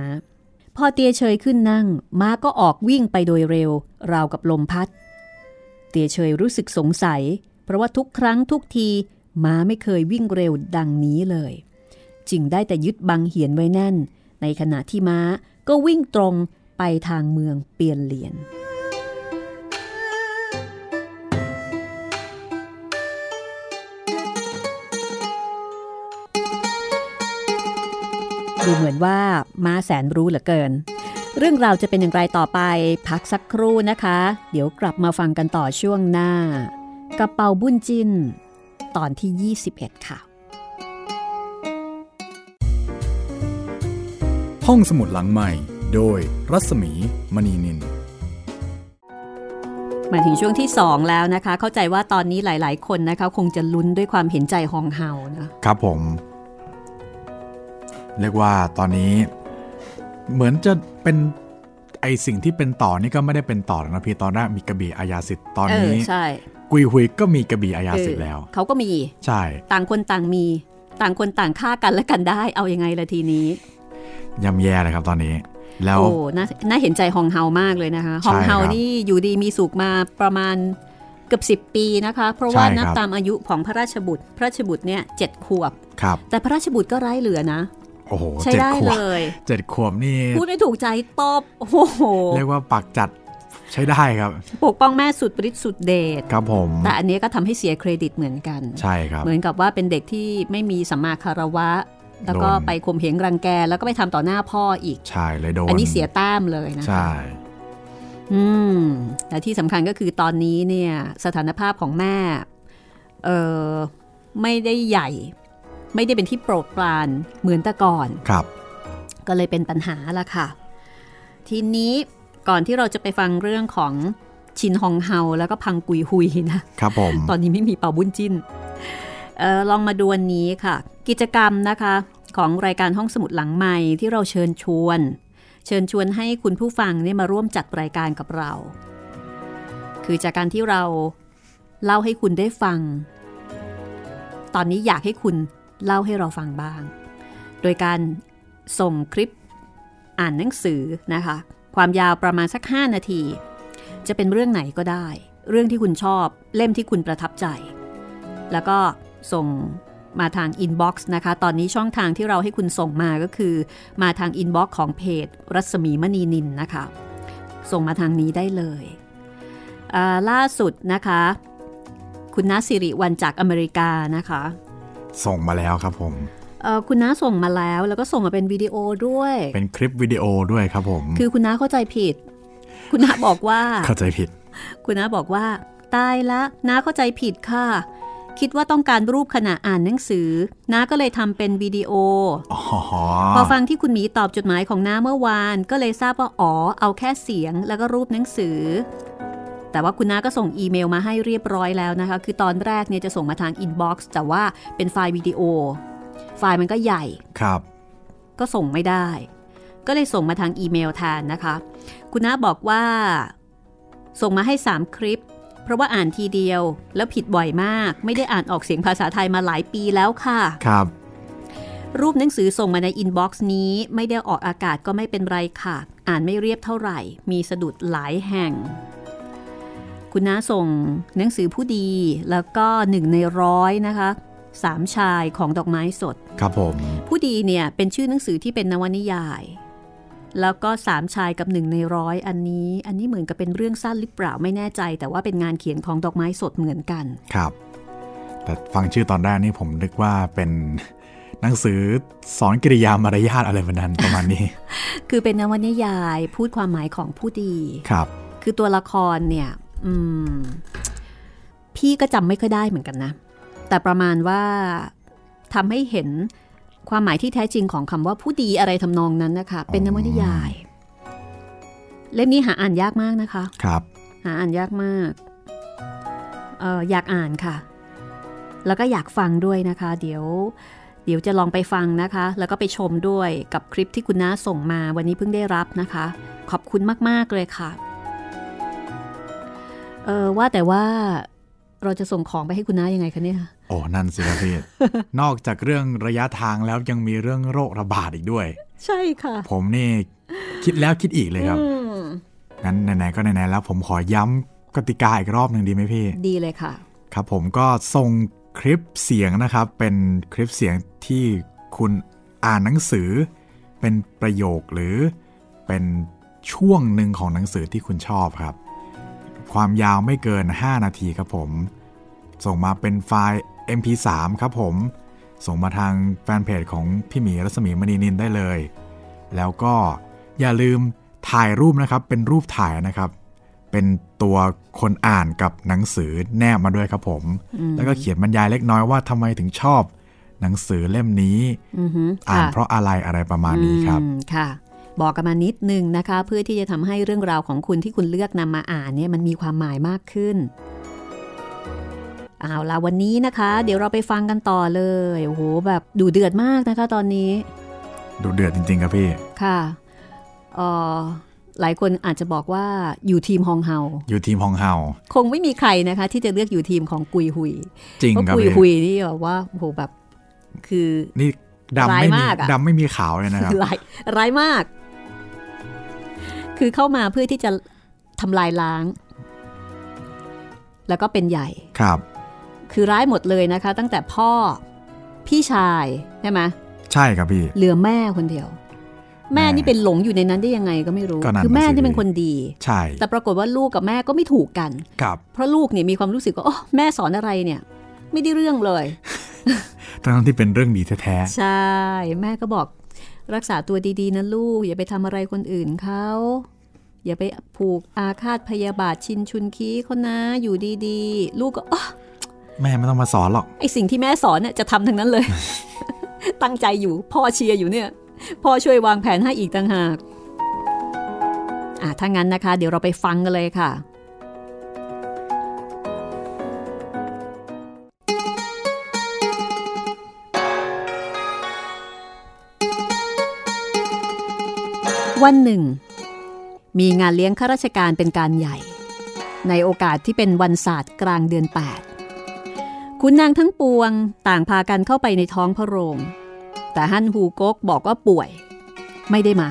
พอเตียเฉยขึ้นนั่ง ม้าก็ออกวิ่งไปโดยเร็ว ราวกับลมพัด เตียเฉยรู้สึกสงสัย เพราะว่าทุกครั้งทุกที ม้าไม่เคยวิ่งเร็วดังนี้เลย จึงได้แต่ยึดบังเหียนไว้แน่น ในขณะที่ม้าก็วิ่งตรงไปทางเมืองเปียนเหลียน ดูเหมือนว่าม้าแสนรู้เหลือเกิน เรื่องราวจะเป็นอย่างไรต่อไป พักสักครู่นะคะ เดี๋ยวกลับมาฟังกันต่อช่วงหน้ากระเป๋าบุญจิน ตอนที่ 21 ค่ะห้องสมุดหลังใหม่ โดยรัศมีมณีนินมาถึงช่วงที่ 2 แล้วนะคะ เข้าใจว่าตอนนี้หลาย ๆ คนนะคะ คงจะลุ้นด้วยความเห็นใจฮองเฮานะครับผม เรียกว่าตอนนี้ เหมือนจะเป็นไอสิ่งที่เป็นต่อนี่ก็ไม่ได้เป็นต่อแล้วนะพี่ตอนแรกมีกระบี่อาญาสิทธิ์ตอนเออนี้ใช่กุยฮุยก็มีกระบี่อาญาสิทธิ์แล้วเออเขาก็มีใช่ต่างคนต่างมี ต่างคนต่างฆ่ากันและกันได้ เอายังไงละทีนี้ย่ำแย่เลยครับตอนนี้ แล้วโอ้น่าน่าเห็นใจฮองเฮามากเลยนะคะใช่ฮองเฮาครับนี่อยู่ดีมีสุขมาประมาณเกือบสิบปีนะคะ เพราะว่าใช่ครับนับตามอายุของพระราชบุตร พระราชบุตรเนี่ยเจ็ดขวบครับแต่พระราชบุตรก็ไร้เหลือนะ โอ้โหใช้เจ็ดได้ขวเลบยเจ็ดขวบนี่พูดไม่ถูกใจตอบโอ้โหเรียกว่าปักจัดใช้ได้ครับ ปกป้องแม่สุดฤทธิ์สุดเดชครับผม แต่อันนี้ก็ทำให้เสียเครดิตเหมือนกัน ใช่ครับ เหมือนกับว่าเป็นเด็กที่ไม่มีสัมมาคารวะ แล้วก็โดนไปข่มเหงรังแก แล้วก็ไปทำต่อหน้าพ่ออีก ใช่เลยโดน อันนี้เสียแต้มเลยนะคะใช่อืมและที่สำคัญก็คือตอนนี้เนี่ยสถานภาพของแม่เออไม่ได้ใหญ่ ไม่ได้เป็นที่โปรดปรานเหมือนแต่ก่อนครับ ก็เลยเป็นปัญหาละค่ะ ทีนี้ก่อนที่เราจะไปฟังเรื่องของชินฮองเฮาแล้วก็พังกุยฮุยนะครับผมตอนนี้ไม่มีเป่าบุญจิ้นเออลองมาดูวันนี้ค่ะ กิจกรรมนะคะของรายการห้องสมุดหลังใหม่ที่เราเชิญชวน เชิญชวนให้คุณผู้ฟังเนี่ยมาร่วมจัดรายการกับเรา คือจากการที่เราเล่าให้คุณได้ฟัง ตอนนี้อยากให้คุณ เล่าให้เราฟังบ้าง โดยการส่งคลิปอ่านหนังสือนะคะ ความยาวประมาณสัก 5 นาที จะเป็นเรื่องไหนก็ได้ เรื่องที่คุณชอบเล่มที่คุณประทับใจ แล้วก็ส่งมาทาง inbox นะคะ ตอนนี้ช่องทางที่เราให้คุณส่งมาก็คือ มาทาง inbox ของเพจ รัศมีมณีนินนะคะ ส่งมาทางนี้ได้เลยล่าสุดนะคะ คุณน้าสิริวันจากอเมริกานะคะ ส่งมาแล้วครับผมเอ่อคุณน้าส่งมาแล้ว แล้วก็ส่งมาเป็นวิดีโอด้วย เป็นคลิปวิดีโอด้วยครับผม คือคุณน้าเข้าใจผิด คุณน้าบอกว่า เข้าใจผิด คุณน้าบอกว่า ตายละน้าเข้าใจผิดค่ะ คิดว่าต้องการรูปขณะอ่านหนังสือ น้าก็เลยทำเป็นวิดีโออ๋อพอฟังที่คุณหมีตอบจดหมายของน้าเมื่อวาน ก็เลยทราบว่าอ๋อ เอาแค่เสียงแล้วก็รูปหนังสือ แต่ว่าคุณน้าก็ส่งอีเมลมาให้เรียบร้อยแล้วนะคะ คือตอนแรกเนี่ยจะส่งมาทาง inbox แต่ว่าเป็นไฟล์วิดีโอ ไฟล์มันก็ใหญ่ครับ ก็ส่งไม่ได้ ก็เลยส่งมาทางอีเมลแทนนะคะ คุณน้าบอกว่า ส่งมาให้ 3 คลิป เพราะว่าอ่านทีเดียวแล้วผิดบ่อยมาก ไม่ได้อ่านออกเสียงภาษาไทยมาหลายปีแล้วค่ะครับรูปหนังสือส่งมาในอินบ็อกซ์นี้ไม่ได้ออกอากาศก็ไม่เป็นไรค่ะ อ่านไม่เรียบเท่าไหร่ มีสะดุดหลายแห่ง คุณน้าส่งหนังสือผู้ดีแล้วก็หนึ่งในร้อยนะคะสามชายของดอกไม้สด ครับผม ผู้ดีเนี่ยเป็นชื่อหนังสือที่เป็นนวนิยาย แล้วก็สามชายกับหนึ่งในร้อยอันนี้ อันนี้เหมือนกับเป็นเรื่องสั้นหรือเปล่าไม่แน่ใจ แต่ว่าเป็นงานเขียนของดอกไม้สดเหมือนกัน ครับ แต่ฟังชื่อตอนแรกนี่ผมนึกว่าเป็นหนังสือสอนกิริยามารยาทอะไรแบบนั้นประมาณนี้ คือเป็นนวนิยายพูดความหมายของผู้ดี ครับ คือตัวละครเนี่ย อืม พี่ก็จำไม่ค่อยได้เหมือนกันนะ แต่ประมาณว่าทำให้เห็นความหมายที่แท้จริงของคำว่าผู้ดีอะไรทำนองนั้นนะคะ เป็นนวนิยาย เล่มนี้หาอ่านยากมากนะคะ ครับ หาอ่านยากมากเอออยากอ่านค่ะ แล้วก็อยากฟังด้วยนะคะ เดี๋ยว เดี๋ยวจะลองไปฟังนะคะ แล้วก็ไปชมด้วยกับคลิปที่คุณน้าส่งมา วันนี้เพิ่งได้รับนะคะ ขอบคุณมาก ๆ เลยค่ะ เออว่าแต่ว่าเราจะส่งของไปให้คุณน้ายังไงคะเนี่ยโอ้นั่นสิครับพี่ นอกจากเรื่องระยะทางแล้วยังมีเรื่องโรคระบาดอีกด้วย ใช่ค่ะ ผมนี่คิดแล้วคิดอีกเลยครับอืมงั้นไหนๆก็ไหนๆแล้วผมขอย้ำกติกาอีกรอบหนึ่งดีไหมพี่ ดีเลยค่ะ ครับผมก็ส่งคลิปเสียงนะครับ เป็นคลิปเสียงที่คุณอ่านหนังสือ เป็นประโยคหรือเป็นช่วงหนึ่งของหนังสือที่คุณชอบครับ ความยาวไม่เกิน 5 นาทีครับผม ส่งมาเป็นไฟล์ MP3 ครับผม ส่งมาทางแฟนเพจของพี่หมีรัศมีมณีนินได้เลย แล้วก็อย่าลืมถ่ายรูปนะครับ เป็นรูปถ่ายนะครับ เป็นตัวคนอ่านกับหนังสือแนบมาด้วยครับผม แล้วก็เขียนบรรยายเล็กน้อยว่าทำไมถึงชอบหนังสือเล่มนี้อือฮึอ่านค่ะเพราะอะไรอะไรประมาณนี้ครับอืมค่ะ บอกกันมานิดนึงนะคะ เพื่อที่จะทำให้เรื่องราวของคุณที่คุณเลือกนำมาอ่านเนี่ยมันมีความหมายมากขึ้นเอาละวันนี้นะคะ เดี๋ยวเราไปฟังกันต่อเลยโอ้โหแบบดูเดือดมากนะคะ ตอนนี้ ดูเดือดจริง ๆ ครับพี่ ค่ะเอ่อหลายคนอาจจะบอกว่าอยู่ทีมฮองเฮาอยู่ทีมฮองเฮาคงไม่มีใครนะคะ ที่จะเลือกอยู่ทีมของกุยหุย จริงเพราะครับกุยพี่หุยนี่แบบว่าโอ้โหแบบ คือนี่ดำร้ายไม่มีมากอะดำไม่มีขาวเลยนะครับร้ายร้ายมาก คือเข้ามาเพื่อที่จะทำลายล้าง แล้วก็เป็นใหญ่ครับ คือร้ายหมดเลยนะคะ ตั้งแต่พ่อพี่ชายใช่ไหมใช่ครับพี่ เหลือแม่คนเดียว แม่แม่นี่เป็นหลงอยู่ในนั้นได้ยังไงก็ไม่รู้ก็นั่นคือแม่น่ะสินี่เป็นคนดี ใช่ แต่ปรากฏว่าลูกกับแม่ก็ไม่ถูกกันครับเพราะลูกเนี่ยมีความรู้สึกว่าโอ้แม่สอนอะไรเนี่ย ไม่ได้เรื่องเลยทั้งที่เป็นเรื่องดีแท้ใช่ แม่ก็บอก รักษาตัวดีๆนะลูก อย่าไปทำอะไรคนอื่นเขาอย่าไปผูกอาฆาตพยาบาทชินชุนคีเขานะ อยู่ดีๆ ลูกก็อ๋อๆแม่ไม่ต้องมาสอนหรอกไอสิ่งที่แม่สอนเนี่ยจะทำทั้งนั้นเลย ตั้งใจอยู่พ่อเชียร์อยู่เนี่ยพ่อช่วยวางแผนให้อีกต่างหากอะถ้างั้นนะคะ เดี๋ยวเราไปฟังกันเลยค่ะ วันหนึ่ง มีงานเลี้ยงข้าราชการเป็นการใหญ่ ในโอกาสที่เป็นวันศาสตร์กลางเดือน 8 คุณนางทั้งปวงต่างพากันเข้าไปในท้องพระโรง แต่ฮั่นฮูกกบอกว่าป่วย ไม่ได้มา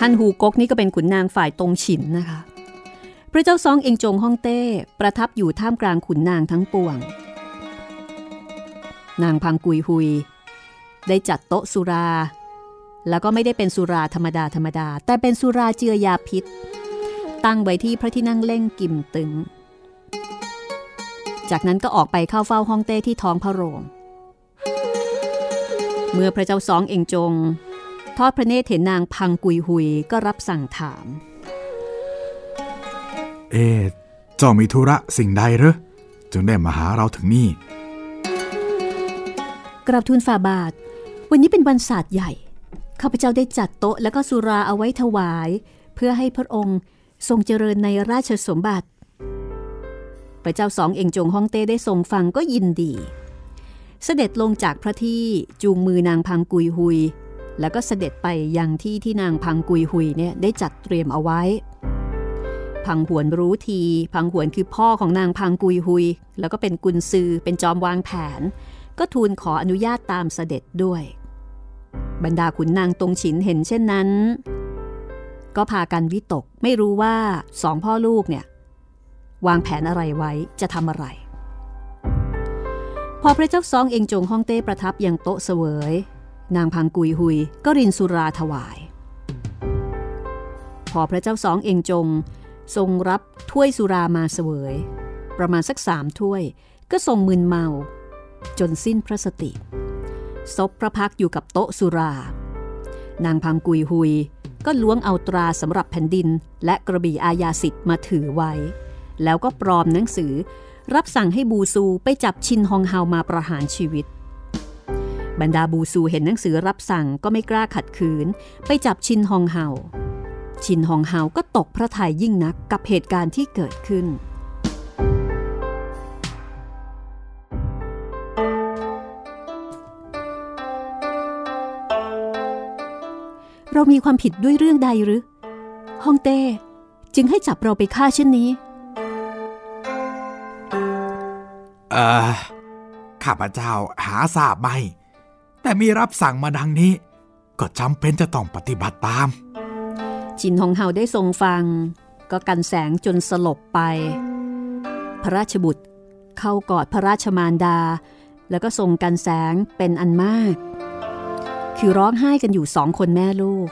ฮั่นฮูกกนี่ก็เป็นขุนนางฝ่ายตรงฉินนะคะ พระเจ้าซองเองจงฮ่องเต้ประทับอยู่ท่ามกลางขุนนางทั้งปวง นางพังกุยฮุย ได้จัดโต๊ะสุรา แล้วก็ไม่ได้เป็นสุราธรรมดาธรรมดา แต่เป็นสุราเจือยาพิษ ตั้งไว้ที่พระที่นั่งเล่งกิมตึง จากนั้นก็ออกไปเข้าเฝ้าฮ่องเต้ที่ท้องพระโรง เมื่อพระเจ้าสองเองจง ทอดพระเนตรเห็นนางพังกุยหุยก็รับสั่งถาม เอ๊ะเจ้ามีธุระสิ่งใดเหรอจึงได้มาหาเราถึงนี่กราบทูลฝ่าบาท วันนี้เป็นวันศาสตร์ใหญ่ ข้าพเจ้าได้จัดโต๊ะและก็สุราเอาไว้ถวาย เพื่อให้พระองค์ทรงเจริญในราชสมบัติ พระเจ้าสองเองจงฮ่องเต้ได้ทรงฟังก็ยินดี เสด็จลงจากพระที่จูงมือนางพังกุยหุย แล้วก็เสด็จไปยังที่ที่นางพังกุยหุยเนี่ยได้จัดเตรียมเอาไว้ พังหวนรู้ที พังหวนคือพ่อของนางพังกุยหุย แล้วก็เป็นกุนซือเป็นจอมวางแผน ก็ทูลขออนุญาตตามเสด็จด้วย บรรดาขุนนางตรงฉินเห็นเช่นนั้น ก็พากันวิตกไม่รู้ว่าสองพ่อลูกเนี่ย วางแผนอะไรไว้จะทำอะไร พอพระเจ้าซองเองจงฮ่องเต้ประทับยังโต๊ะเสวย นางพังกุยหุยก็รินสุราถวาย พอพระเจ้าสองเองจงทรงรับถ้วยสุรามาเสวย ประมาณสักสามถ้วยก็ทรงมึนเมา จนสิ้นพระสติ ซบพระพักอยู่กับโต๊ะสุรา นางพังกุยหุยก็ล้วงเอาตราสำหรับแผ่นดิน และกระบี่อาญาสิทธิ์มาถือไว้ แล้วก็ปลอมหนังสือ รับสั่งให้บูซูไปจับชินฮองเฮามาประหารชีวิต บรรดาบูซูเห็นหนังสือรับสั่งก็ไม่กล้าขัดขืน ไปจับชินฮองเฮาชินฮองเฮาก็ตกพระทัยยิ่งนักกับเหตุการณ์ที่เกิดขึ้น เรามีความผิดด้วยเรื่องใดหรือฮองเต้จึงให้จับเราไปฆ่าเช่นนี้เออข้าพเจ้าหาทราบไม่ แต่มีรับสั่งมาดังนี้ ก็จำเป็นจะต้องปฏิบัติตาม จินฮองเฮาได้ทรงฟัง ก็กันแสงจนสลบไป พระราชบุตรเข้ากอดพระราชมารดา แล้วก็ทรงกันแสงเป็นอันมาก คือร้องไห้กันอยู่สองคนแม่ลูก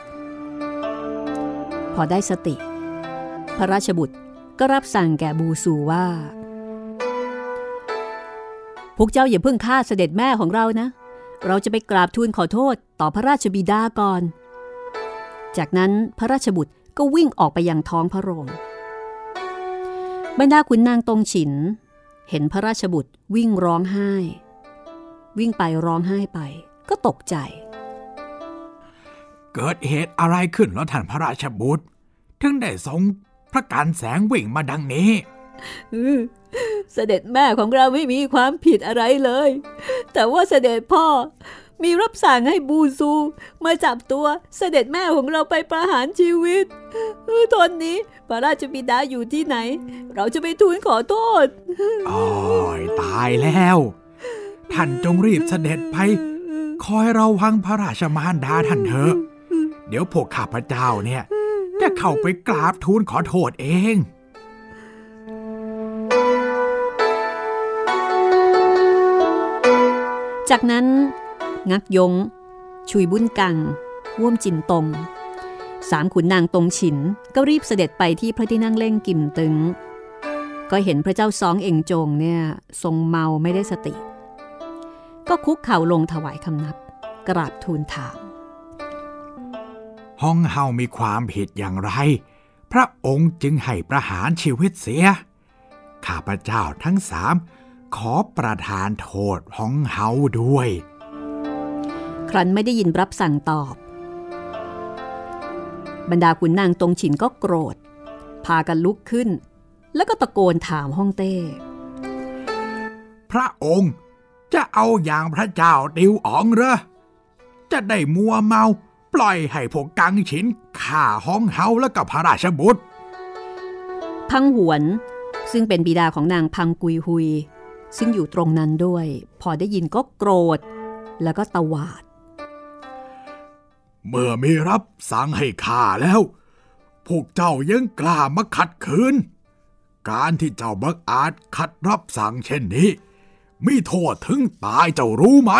พอได้สติ พระราชบุตรก็รับสั่งแก่บูซูว่า พวกเจ้าอย่าเพิ่งฆ่าเสด็จแม่ของเรานะ เราจะไปกราบทูลขอโทษต่อพระราชบิดาก่อน จากนั้นพระราชบุตรก็วิ่งออกไปยังท้องพระโรงบรรดาขุนนางตรงฉิน เห็นพระราชบุตรวิ่งร้องไห้ วิ่งไปร้องไห้ไป ก็ตกใจ เกิดเหตุอะไรขึ้นแล้วท่านพระราชบุตร ถึงได้ทรงพระการแสงวิ่งมาดังนี้เสด็จแม่ของเราไม่มีความผิดอะไรเลย แต่ว่าเสด็จพ่อมีรับสั่งให้บูซูมาจับตัวเสด็จแม่ของเราไปประหารชีวิตตอนนี้พระราชบิดาอยู่ที่ไหน เราจะไปทูลขอโทษโอ้ยตายแล้ว ท่านจงรีบเสด็จไป คอยเราวังพระราชมารดาท่านเถอะ เดี๋ยวพวกข้าพเจ้าเนี่ยจะเข้าไปกราบทูลขอโทษเองจากนั้น งักยง ชุยบุญกังว่วมจินตงสามขุนนางตรงฉินก็รีบเสด็จไปที่พระที่นั่งเล่งกิมตึง ก็เห็นพระเจ้าซองเอ่งจงเนี่ย ทรงเมาไม่ได้สติ ก็คุกเข่าลงถวายคำนับ กราบทูลถาม ห้องเฮามีความผิดอย่างไร พระองค์จึงให้ประหารชีวิตเสีย ข้าพเจ้าทั้งสามขอประทานโทษห้องเฮาด้วย ครั้นไม่ได้ยินรับสั่งตอบ บรรดาขุนนางตรงฉินก็โกรธ พากันลุกขึ้น แล้วก็ตะโกนถามฮ่องเต้ พระองค์จะเอาอย่างพระเจ้าติวอ๋องเหรอ จะได้มัวเมา ปล่อยให้พวกกังฉินฆ่าห้องเฮาแล้วกับพระราชบุตร พังหวนซึ่งเป็นบิดาของนางพังกุยฮุย ซึ่งอยู่ตรงนั้นด้วย พอได้ยินก็โกรธ แล้วก็ตวาด เมื่อมีรับสั่งให้ฆ่าแล้ว พวกเจ้ายังกล้ามาขัดขืน การที่เจ้าบักอาจขัดรับสั่งเช่นนี้ มีโทษถึงตายเจ้ารู้ไหม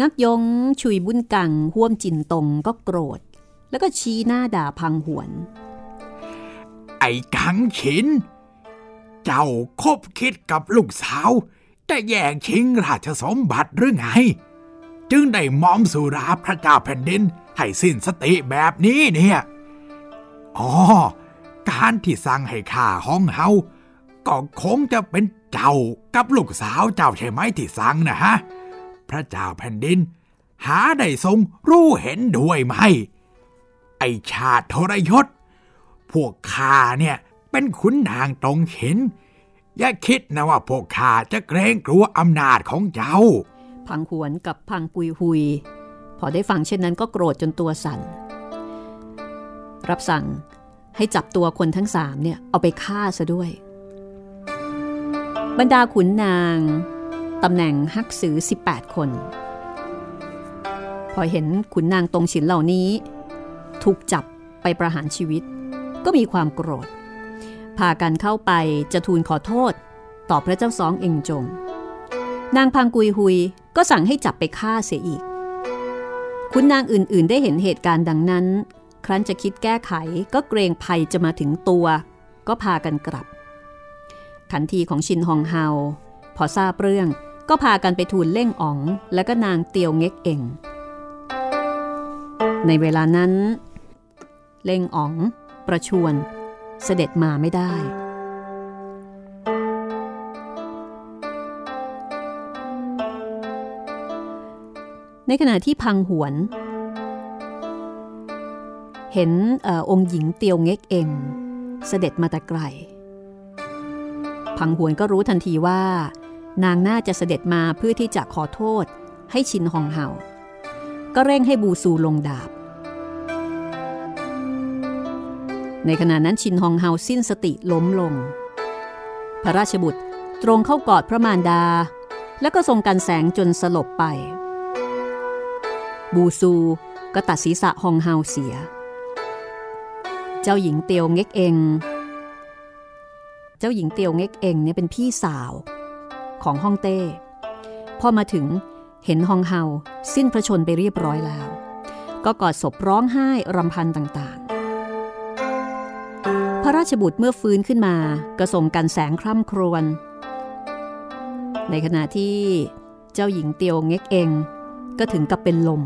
งักยงชุยบุญกังห้วมจินตงก็โกรธ แล้วก็ชี้หน้าด่าพังหวน ไอ้กังฉิน เจ้าคบคิดกับลูกสาวจะแย่งชิงราชสมบัติหรือไง จึงได้มอมสุราพระเจ้าแผ่นดินให้สิ้นสติแบบนี้เนี่ย อ๋อ การที่สั่งให้ข้าห้องเฮาก็คงจะเป็นเจ้ากับลูกสาวเจ้าใช่ไหมที่สั่งนะฮะ พระเจ้าแผ่นดิน หาได้ทรงรู้เห็นด้วยไหม ไอชาติทรยศ พวกข้าเนี่ยเป็นขุนนางตรงเห็น อย่าคิดนะว่าพวกข้าจะเกรงกลัวอำนาจของเจ้า พังหวนกับพังกุยฮุย พอได้ฟังเช่นนั้นก็โกรธจนตัวสั่น รับสั่งให้จับตัวคนทั้งสามเนี่ยเอาไปฆ่าซะด้วย บรรดาขุนนาง ตำแหน่งฮักสือ 18 คน พอเห็นขุนนางตรงฉินเหล่านี้ ถูกจับไปประหารชีวิต ก็มีความโกรธ พากันเข้าไปจะทูลขอโทษ ต่อพระเจ้าสองเองจง นางพังกุยฮุยก็สั่งให้จับไปฆ่าเสียอีก คุณนางอื่นๆ ได้เห็นเหตุการณ์ดังนั้น ครั้นจะคิดแก้ไขก็เกรงภัยจะมาถึงตัว ก็พากันกลับ ขันทีของชินฮองเฮาพอทราบเรื่อง ก็พากันไปทูลเล่งอ๋อง และก็นางเตียวเง็กเอง ในเวลานั้น เล่งอ๋อง ประชวน เสด็จมาไม่ได้ ในขณะที่พังหวน เห็นอองค์หญิงเตียวเง็กเองเสด็จมาแต่ไกล พังหวนก็รู้ทันทีว่า นางน่าจะเสด็จมาเพื่อที่จะขอโทษให้ชินฮองเฮาก็เร่งให้บูซูลงดาบ ในขณะนั้นชินฮองเฮาสิ้นสติล้มลง พระราชบุตรตรงเข้ากอดพระมารดา แล้วก็ทรงกันแสงจนสลบไป บูซูก็ตัดศีรษะฮองเฮาเสีย เจ้าหญิงเตียวเง็กเอง เจ้าหญิงเตียวเง็กเองเนี่ยเป็นพี่สาว ของฮ่องเต้ พอมาถึงเห็นฮองเฮาสิ้นพระชนไปเรียบร้อยแล้ว ก็กอดศพร้องไห้รำพันต่างๆ พระราชบุตรเมื่อฟื้นขึ้นมาก็ส่งกันแสงคร่ำครวญในขณะที่เจ้าหญิงเตียวเง็กเองก็ถึงกับเป็นลม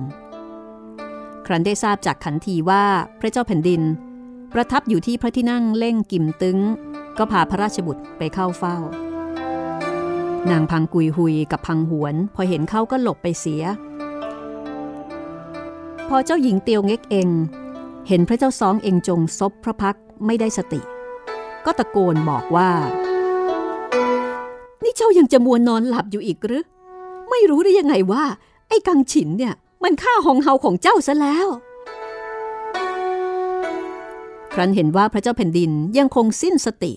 ครั้นได้ทราบจากขันทีว่าพระเจ้าแผ่นดิน ประทับอยู่ที่พระที่นั่งเล่งกิมตึง ก็พาพระราชบุตรไปเข้าเฝ้า นางพังกุยหุยกับพังหวน พอเห็นเขาก็หลบไปเสีย พอเจ้าหญิงเตียวเง็กเองเห็นพระเจ้าซองเองจงซบพระพักไม่ได้สติ ก็ตะโกนบอกว่า นี่เจ้ายังจะมัวนอนหลับอยู่อีกหรือ ไม่รู้ได้ยังไงว่า ไอ้กังฉินเนี่ย มันฆ่าหองเฮาของเจ้าซะแล้ว ครั้นเห็นว่าพระเจ้าแผ่นดินยังคงสิ้นสติ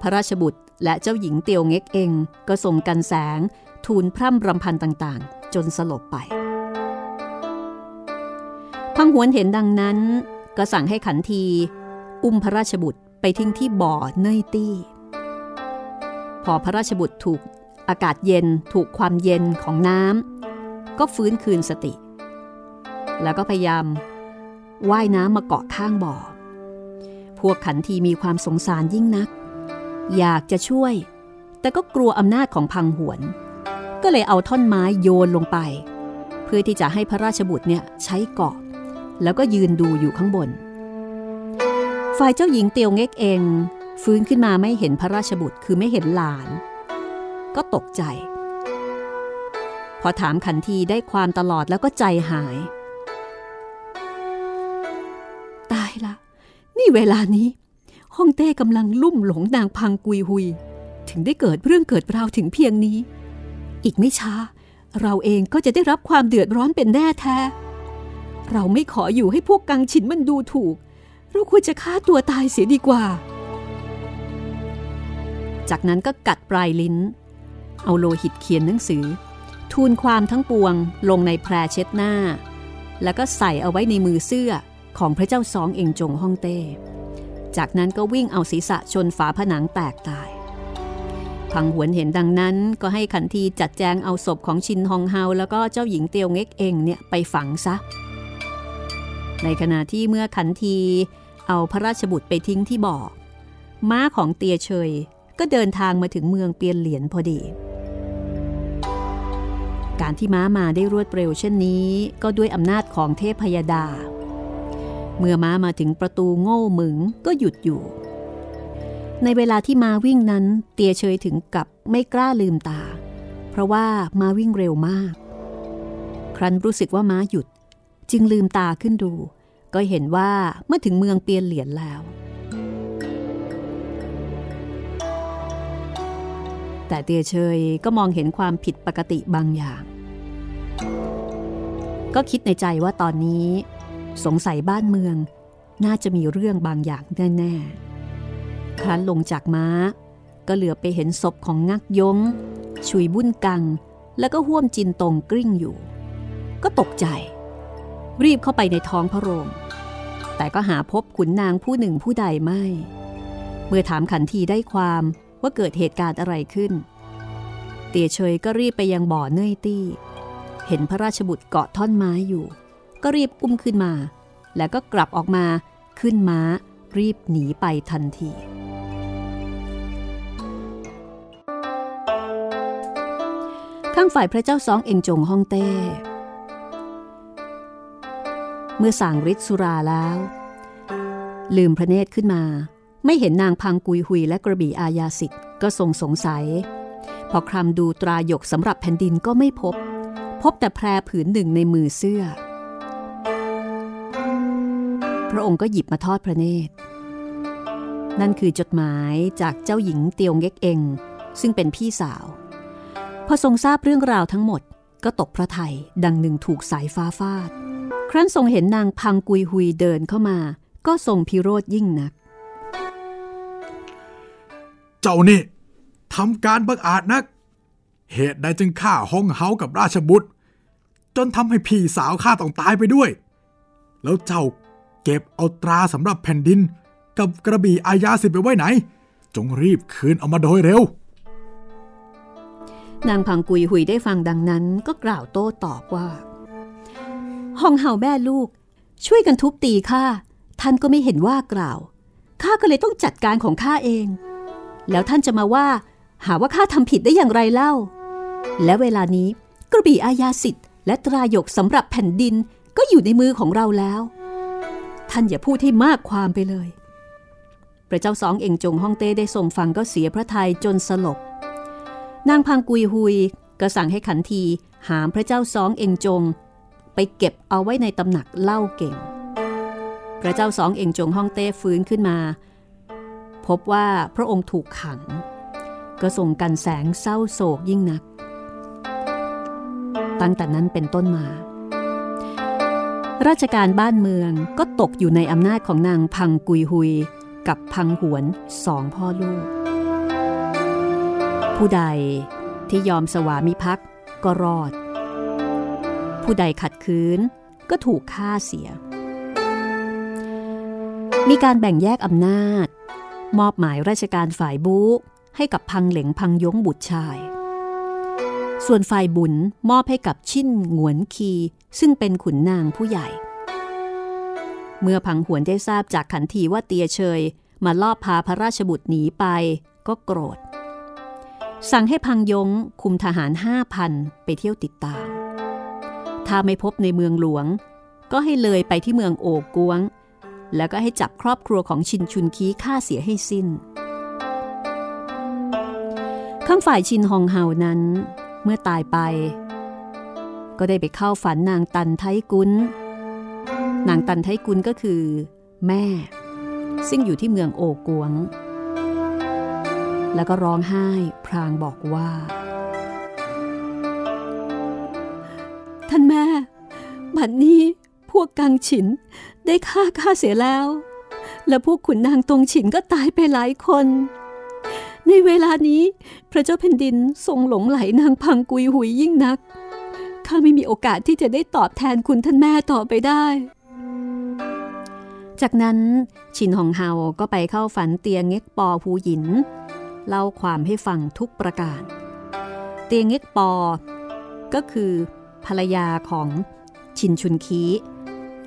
พระราชบุตร และเจ้าหญิงเตียวเง็กเองก็ส่งกันแสง ทูลพร่ำรำพันต่างๆ จนสลบไป พังหวนเห็นดังนั้น ก็สั่งให้ขันที อุ้มพระราชบุตรไปทิ้งที่บ่อเนยตี้ พอพระราชบุตรถูกอากาศเย็นถูกความเย็นของน้ำก็ฟื้นคืนสติ แล้วก็พยายามว่ายน้ำมาเกาะข้างบ่อ พวกขันทีมีความสงสารยิ่งนัก อยากจะช่วย แต่ก็กลัวอำนาจของพังหวน ก็เลยเอาท่อนไม้โยนลงไป เพื่อที่จะให้พระราชบุตรเนี่ยใช้เกาะ แล้วก็ยืนดูอยู่ข้างบน ฝ่ายเจ้าหญิงเตียวเง็กเอง ฟื้นขึ้นมาไม่เห็นพระราชบุตรคือไม่เห็นหลาน ก็ตกใจ พอถามขันทีได้ความตลอดแล้วก็ใจหาย ตายละนี่เวลานี้ ฮ่องเต้กำลังลุ่มหลงนางพังกุยหุย ถึงได้เกิดเรื่องเกิดราวถึงเพียงนี้ อีกไม่ช้า เราเองก็จะได้รับความเดือดร้อนเป็นแน่แท้ เราไม่ขออยู่ให้พวกกังฉินมันดูถูก เราควรจะฆ่าตัวตายเสียดีกว่า จากนั้นก็กัดปลายลิ้น เอาโลหิตเขียนหนังสือ ทูลความทั้งปวงลงในแพรเช็ดหน้า แล้วก็ใส่เอาไว้ในมือเสื้อของพระเจ้าซองเองจงฮ่องเต้ จากนั้นก็วิ่งเอาศีรษะชนฝาผนังแตกตาย พังหวนเห็นดังนั้นก็ให้ขันทีจัดแจงเอาศพของชินฮองเฮาแล้วก็เจ้าหญิงเตียวเง็กเองเนี่ยไปฝังซะ ในขณะที่เมื่อขันทีเอาพระราชบุตรไปทิ้งที่บ่อ ม้าของเตียเฉยก็เดินทางมาถึงเมืองเปียนเหลียนพอดี การที่ม้ามาได้รวดเร็วเช่นนี้ ก็ด้วยอำนาจของเทพพยดา เมื่อม้ามาถึงประตูโง่หมึงก็หยุดอยู่ ในเวลาที่มาวิ่งนั้นเตียเชยถึงกับไม่กล้าลืมตา เพราะว่ามาวิ่งเร็วมาก ครั้นรู้สึกว่าม้าหยุด จึงลืมตาขึ้นดู ก็เห็นว่าเมื่อถึงเมืองเปียนเหลียนแล้ว แต่เตียเชยก็มองเห็นความผิดปกติบางอย่าง ก็คิดในใจว่าตอนนี้ สงสัยบ้านเมือง น่าจะมีเรื่องบางอย่างแน่ๆ ครั้นลงจากม้า ก็เหลือไปเห็นศพของงักยง ชุยบุ้นกัง แล้วก็ห่วมจินตรงกลิ้งอยู่ ก็ตกใจ รีบเข้าไปในท้องพระโรง แต่ก็หาพบขุนนางผู้หนึ่งผู้ใดไม่ เมื่อถามขันทีได้ความว่าเกิดเหตุการณ์อะไรขึ้น เตียเฉยก็รีบไปยังบ่อเนื่อยตี้ เห็นพระราชบุตรเกาะท่อนไม้อยู่ ก็รีบอุ้มขึ้นมา แล้วก็กลับออกมาขึ้นม้า รีบหนีไปทันทีข้างฝ่ายพระเจ้าสองเองจงฮ่องเต้ เมื่อสั่งฤทธิ์สุราแล้ว ลืมพระเนตรขึ้นมา ไม่เห็นนางพังกุยหุยและกระบี่อาญาสิทธิ์ก็ทรงสงสัย พอคลำดูตราหยกสำหรับแผ่นดินก็ไม่พบ พบแต่แพรผืนหนึ่งในมือเสื้อ พระองค์ก็หยิบมาทอดพระเนตร นั่นคือจดหมายจากเจ้าหญิงเตียวเง็กเอง ซึ่งเป็นพี่สาว พอทรงทราบเรื่องราวทั้งหมดก็ตกพระไทยดังหนึ่งถูกสายฟ้าฟาด ครั้นทรงเห็นนางพังกุยหุยเดินเข้ามา ก็ทรงพิโรธยิ่งนัก เจ้านี่ทำการบังอาจนัก เหตุใดจึงฆ่าห้องเฮากับราชบุตร จนทำให้พี่สาวข้าต้องตายไปด้วย แล้วเจ้า เก็บเอาตราสำหรับแผ่นดิน กับกระบี่อาญาสิทธิ์ไปไว้ไหน จงรีบคืนเอามาโดยเร็ว นางพังกุยหุยได้ฟังดังนั้นก็กล่าวโต้ตอบว่าห้องเฮาแม่ลูก ช่วยกันทุบตีข้าท่านก็ไม่เห็นว่ากล่าวข้าก็เลยต้องจัดการของข้าเอง แล้วท่านจะมาว่า หาว่าข้าทำผิดได้อย่างไรเล่า และเวลานี้กระบี่อาญาสิทธิ์และตรายกสำหรับแผ่นดินก็อยู่ในมือของเราแล้ว ท่านอย่าพูดให้มากความไปเลย พระเจ้าสองเอ่งจงฮ่องเต้ได้ทรงฟังก็เสียพระทัยจนสลบ นางพังกุยหุยก็สั่งให้ขันทีหามพระเจ้าสองเอ่งจง ไปเก็บเอาไว้ในตำหนักเล่าเก่ง พระเจ้าสองเอ่งจงฮ่องเต้ฟื้นขึ้นมา พบว่าพระองค์ถูกขัง ก็ส่งกันแสงเศร้าโศกยิ่งนัก ตั้งแต่นั้นเป็นต้นมา ราชการบ้านเมืองก็ตกอยู่ในอำนาจของนางพังกุยหุย กับพังหวนสองพ่อลูก ผู้ใดที่ยอมสวามิภักดิ์ก็รอด ผู้ใดขัดขืนก็ถูกฆ่าเสีย มีการแบ่งแยกอำนาจ มอบหมายราชการฝ่ายบู๊ให้กับพังเหลงพังยงบุตรชาย ส่วนฝ่ายบุญมอบให้กับชิ้นหงวนคี ซึ่งเป็นขุนนางผู้ใหญ่ เมื่อพังหวนได้ทราบจากขันทีว่าเตียเชย มาลอบพาพระราชบุตรหนีไป ก็โกรธ สั่งให้พังยงคุมทหารห้าพันไปเที่ยวติดตาม ถ้าไม่พบในเมืองหลวง ก็ให้เลยไปที่เมืองโอกวง แล้วก็ให้จับครอบครัวของชินชุนคีฆ่าเสียให้สิ้นข้างฝ่ายชินฮองเฮานั้น เมื่อตายไป ก็ได้ไปเข้าฝันนางตันไทกุนนางตันไทกุนก็คือ แม่ ซึ่งอยู่ที่เมืองโอกวง แล้วก็ร้องไห้พรางบอกว่า ท่านแม่ บัดนี้พวกกังฉินได้ฆ่าข้าเสียแล้ว และพวกขุนนางตรงฉินก็ตายไปหลายคน ในเวลานี้ พระเจ้าแผ่นดินทรงหลงไหลนางพังกุยหุยยิ่งนัก ข้าไม่มีโอกาสที่จะได้ตอบแทนคุณท่านแม่ต่อไปได้ จากนั้นชินหองเฮาก็ไปเข้าฝันเตียงเง็กปอภูหยิน เล่าความให้ฟังทุกประการ เตียงเง็กปอ ก็คือภรรยาของชินชุนคี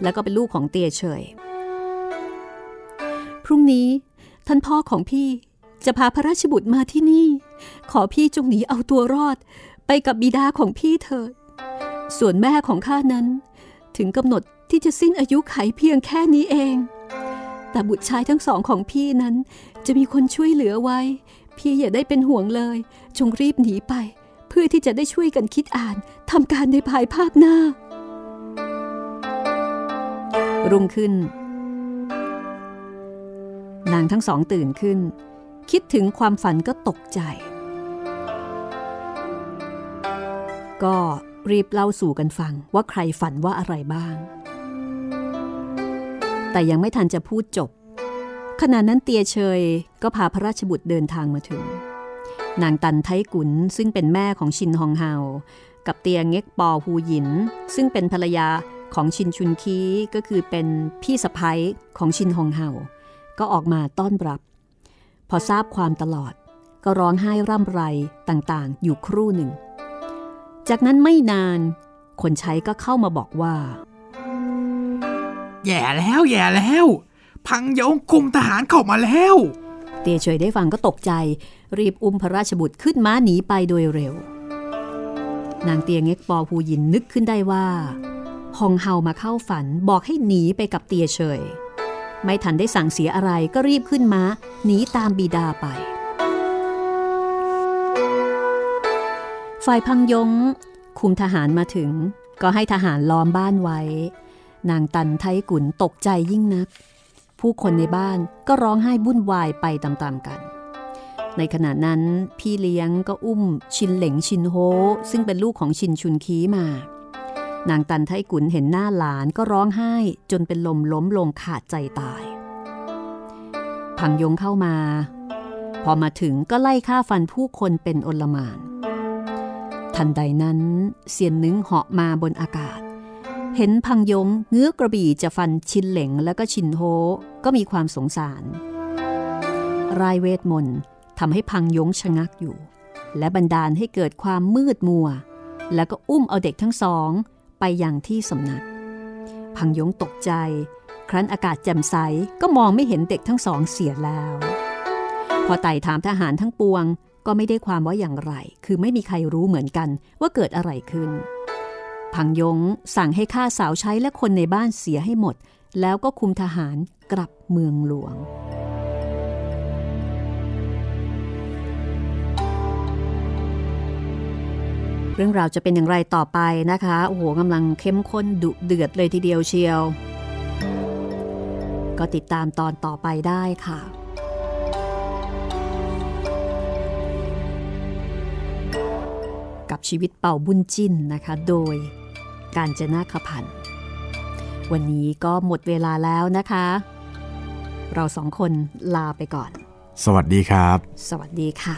แล้วก็เป็นลูกของเตียเฉย พรุ่งนี้ท่านพ่อของพี่ จะพาพระราชบุตรมาที่นี่ ขอพี่จงหนีเอาตัวรอด ไปกับบิดาของพี่เถิด ส่วนแม่ของข้านั้น ถึงกำหนดที่จะสิ้นอายุไขเพียงแค่นี้เอง แต่บุตรชายทั้งสองของพี่นั้น จะมีคนช่วยเหลือไว้ พี่อย่าได้เป็นห่วงเลย จงรีบหนีไป เพื่อที่จะได้ช่วยกันคิดอ่านทำการในภายภาคหน้า รุ่งขึ้น นางทั้งสองตื่นขึ้น คิดถึงความฝันก็ตกใจ ก็รีบเล่าสู่กันฟังว่าใครฝันว่าอะไรบ้าง แต่ยังไม่ทันจะพูดจบ ขณะนั้นเตียเชยก็พาพระราชบุตรเดินทางมาถึง นางตันไทกุนซึ่งเป็นแม่ของชินฮองเฮา กับเตียงเง็กปอฮูหยิน ซึ่งเป็นภรรยาของชินชุนคีก็คือเป็นพี่สะพ้ยของชินฮองเฮา ก็ออกมาต้อนรับ พอทราบความตลอด ก็ร้องไห้ร่ำไรต่างๆ อยู่ครู่หนึ่ง จากนั้นไม่นาน คนใช้ก็เข้ามาบอกว่า แย่แล้วแย่แล้ว พังยงคุมทหารเข้ามาแล้ว เตียเฉยได้ฟังก็ตกใจ รีบอุ้มพระราชบุตรขึ้นม้าหนีไปโดยเร็ว นางเตียงเง็กปอภูยินนึกขึ้นได้ว่าฮองเฮามาเข้าฝันบอกให้หนีไปกับเตียเฉย ไม่ทันได้สั่งเสียอะไรก็รีบขึ้นม้าหนีตามบิดาไป ฝ่ายพังยง คุมทหารมาถึง ก็ให้ทหารล้อมบ้านไว้ นางตันไทกุนตกใจยิ่งนัก ผู้คนในบ้านก็ร้องไห้บุ่นวายไปตามๆกัน ในขณะนั้นพี่เลี้ยงก็อุ้มชินเหลงชินโฮซึ่งเป็นลูกของชินชุนคีมา นางตันไทกุนเห็นหน้าหลานก็ร้องไห้จนเป็นลมล้มลงขาดใจตาย พังยงเข้ามา พอมาถึงก็ไล่ฆ่าฟันผู้คนเป็นอลมาน ทันใดนั้นเซียนนึงเหาะมาบนอากาศ เห็นพังยงเงื้อกระบี่จะฟันชินเหลงแล้วก็ชินโฮก็มีความสงสาร รายเวทมนต์ทำให้พังยงชะงักอยู่ และบันดาลให้เกิดความมืดมัวแล้วก็อุ้มเอาเด็กทั้งสอง ไปยังที่สำนัก พังยงตกใจ ครั้นอากาศแจ่มใสก็มองไม่เห็นเด็กทั้งสองเสียแล้ว พอไต่ถามทหารทั้งปวง ก็ไม่ได้ความว่าอย่างไร คือไม่มีใครรู้เหมือนกันว่าเกิดอะไรขึ้น พังยงสั่งให้ฆ่าสาวใช้และคนในบ้านเสียให้หมด แล้วก็คุมทหารกลับเมืองหลวง รื่องราวจะเป็นอย่างไรต่อไปนะคะ โอ้โหกำลังเข้มข้นดุเดือดเลยทีเดียวเชียว ก็ติดตามตอนต่อไปได้ค่ะกับชีวิตเป่าบุญจิ้นนะคะ โดยการจนาคพันธ์วันนี้ก็หมดเวลาแล้วนะคะ เราสองคนลาไปก่อน สวัสดีครับ สวัสดีค่ะ